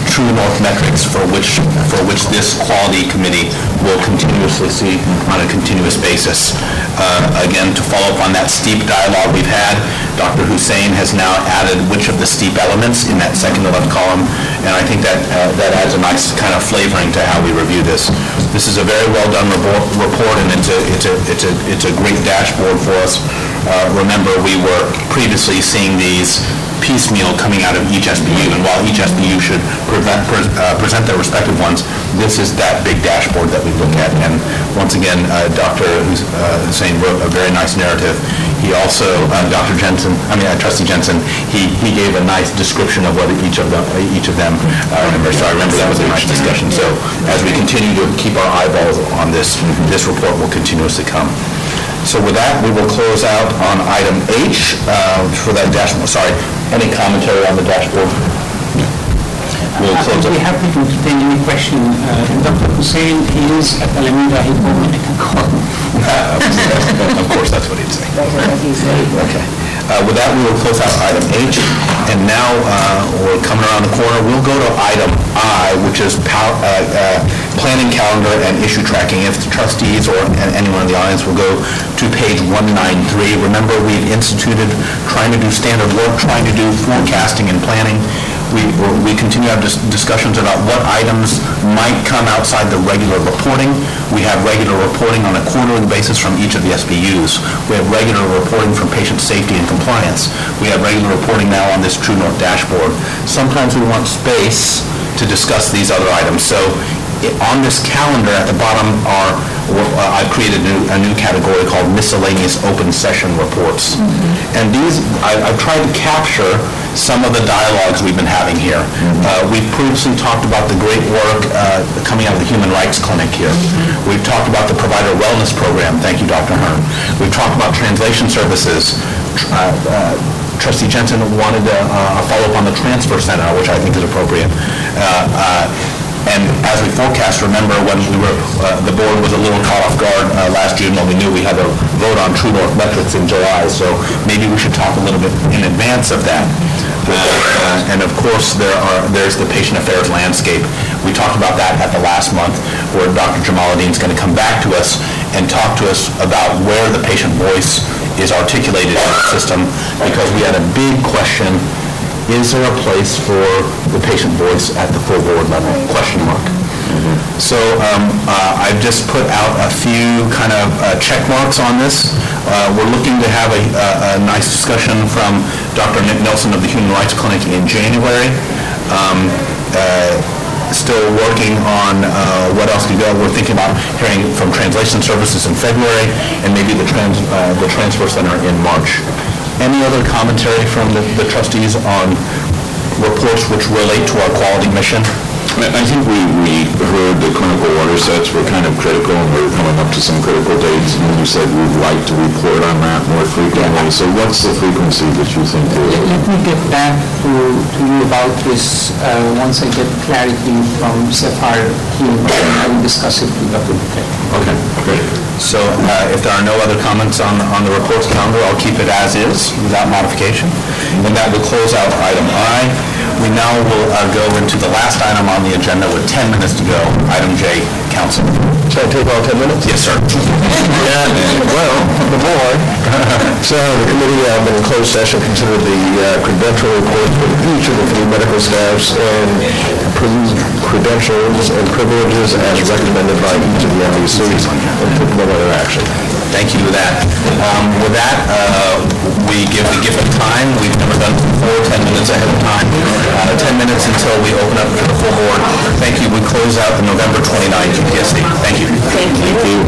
True North metrics for which, for which this quality committee will continuously see on a continuous basis. Uh, Again, to follow up on that steep dialogue we've had, Dr. Hussein has now added which of the steep elements in that second to left column, and I think that, uh, that adds a nice kind of flavoring to how we review this. This is a very well-done report, report, and it's a, it's a, it's a, it's a great dashboard for us. Uh, Remember, we were previously seeing these piecemeal coming out of each SBU, and while each SBU should prevent- pres- uh, present their respective ones, this is that big dashboard that we look at. And once again, uh, Dr. Uh, Hussein wrote a very nice narrative. He also, uh, Dr. Jensen, I mean, uh, Trustee Jensen, he he gave a nice description of what each of them, each of them, I remember, so I remember that was a nice discussion. So as we continue to keep our eyeballs on this, this report will continuously come. So with that, we will close out on item H uh, for that dashboard. Sorry, any commentary on the dashboard? We'll close I'd be it. happy to entertain any question. Uh, Dr. Hussein, is at Alameda, he told me I can call him. Of course, that's what he'd say. Okay. Uh, With that, we will close out item H, and now uh, we're coming around the corner. We'll go to item I, which is uh, planning calendar and issue tracking. If the trustees or anyone in the audience will go to page 193, remember, we've instituted, trying to do standard work, trying to do forecasting and planning. We we continue to have dis- discussions about what items might come outside the regular reporting. We have regular reporting on a quarterly basis from each of the SBUs. We have regular reporting from patient safety and compliance. We have regular reporting now on this True North dashboard. Sometimes we want space to discuss these other items. So i- on this calendar at the bottom are, uh, I've created a new, a new category called miscellaneous open session reports. And these, I- I've tried to capture some of the dialogues we've been having here. Uh, We've previously talked about the great work uh, coming out of the Human Rights Clinic here. We've talked about the Provider Wellness Program, thank you, Dr. Hearn. We've talked about translation services. Uh, uh, Trustee Jensen wanted a a follow-up on the transfer center, which I think is appropriate. Uh, uh, And as we forecast, remember when we were, uh, the board was a little caught off guard uh, last June when we knew we had a vote on True North metrics in July, so maybe we should talk a little bit in advance of that. Uh, And of course, there are, there's the patient affairs landscape. We talked about that at the last month, where Dr. Jamaluddin's going to come back to us and talk to us about where the patient voice is articulated in the system, because we had a big question is there a place for the patient voice at the full board level? Question mark. So um, uh, I've just put out a few kind of uh, check marks on this. Uh, We're looking to have a a- a nice discussion from Dr. Nick Nelson of the Human Rights Clinic in January. Um, uh, Still working on uh, what else to go. We're thinking about hearing from translation services in February and maybe the trans, uh, the transfer center in March. Any other commentary from the the trustees on reports which relate to our quality mission? I I think we, we heard the clinical order sets were kind of critical, and we were coming up to some critical dates, and you said we'd like to report on that more frequently. So what's the frequency that you think Let let me get back to to you about this uh, once I get clarity from Sapphire team, and I will discuss it with Dr. Bhuket. Okay, great. So uh, if there are no other comments on, on the reports calendar, I'll keep it as is, without modification. And that will close out item I. We now will uh, go into the last item on the agenda with 10 minutes to go, item J, counsel. Should I take all 10 minutes? Yes, sir. Yeah, well, the board, so the committee uh, in closed session considered the uh, credential reports for each of the three medical staffs and credentials and privileges as recommended by each of the MECs and other action. Thank you for that. Um, With that, uh, we give the gift of time. We've never done it before, 10 minutes ahead of time. Uh, 10 minutes until we open up to the full board. Thank you. We close out the November 29 QPSC. Thank you. Thank you.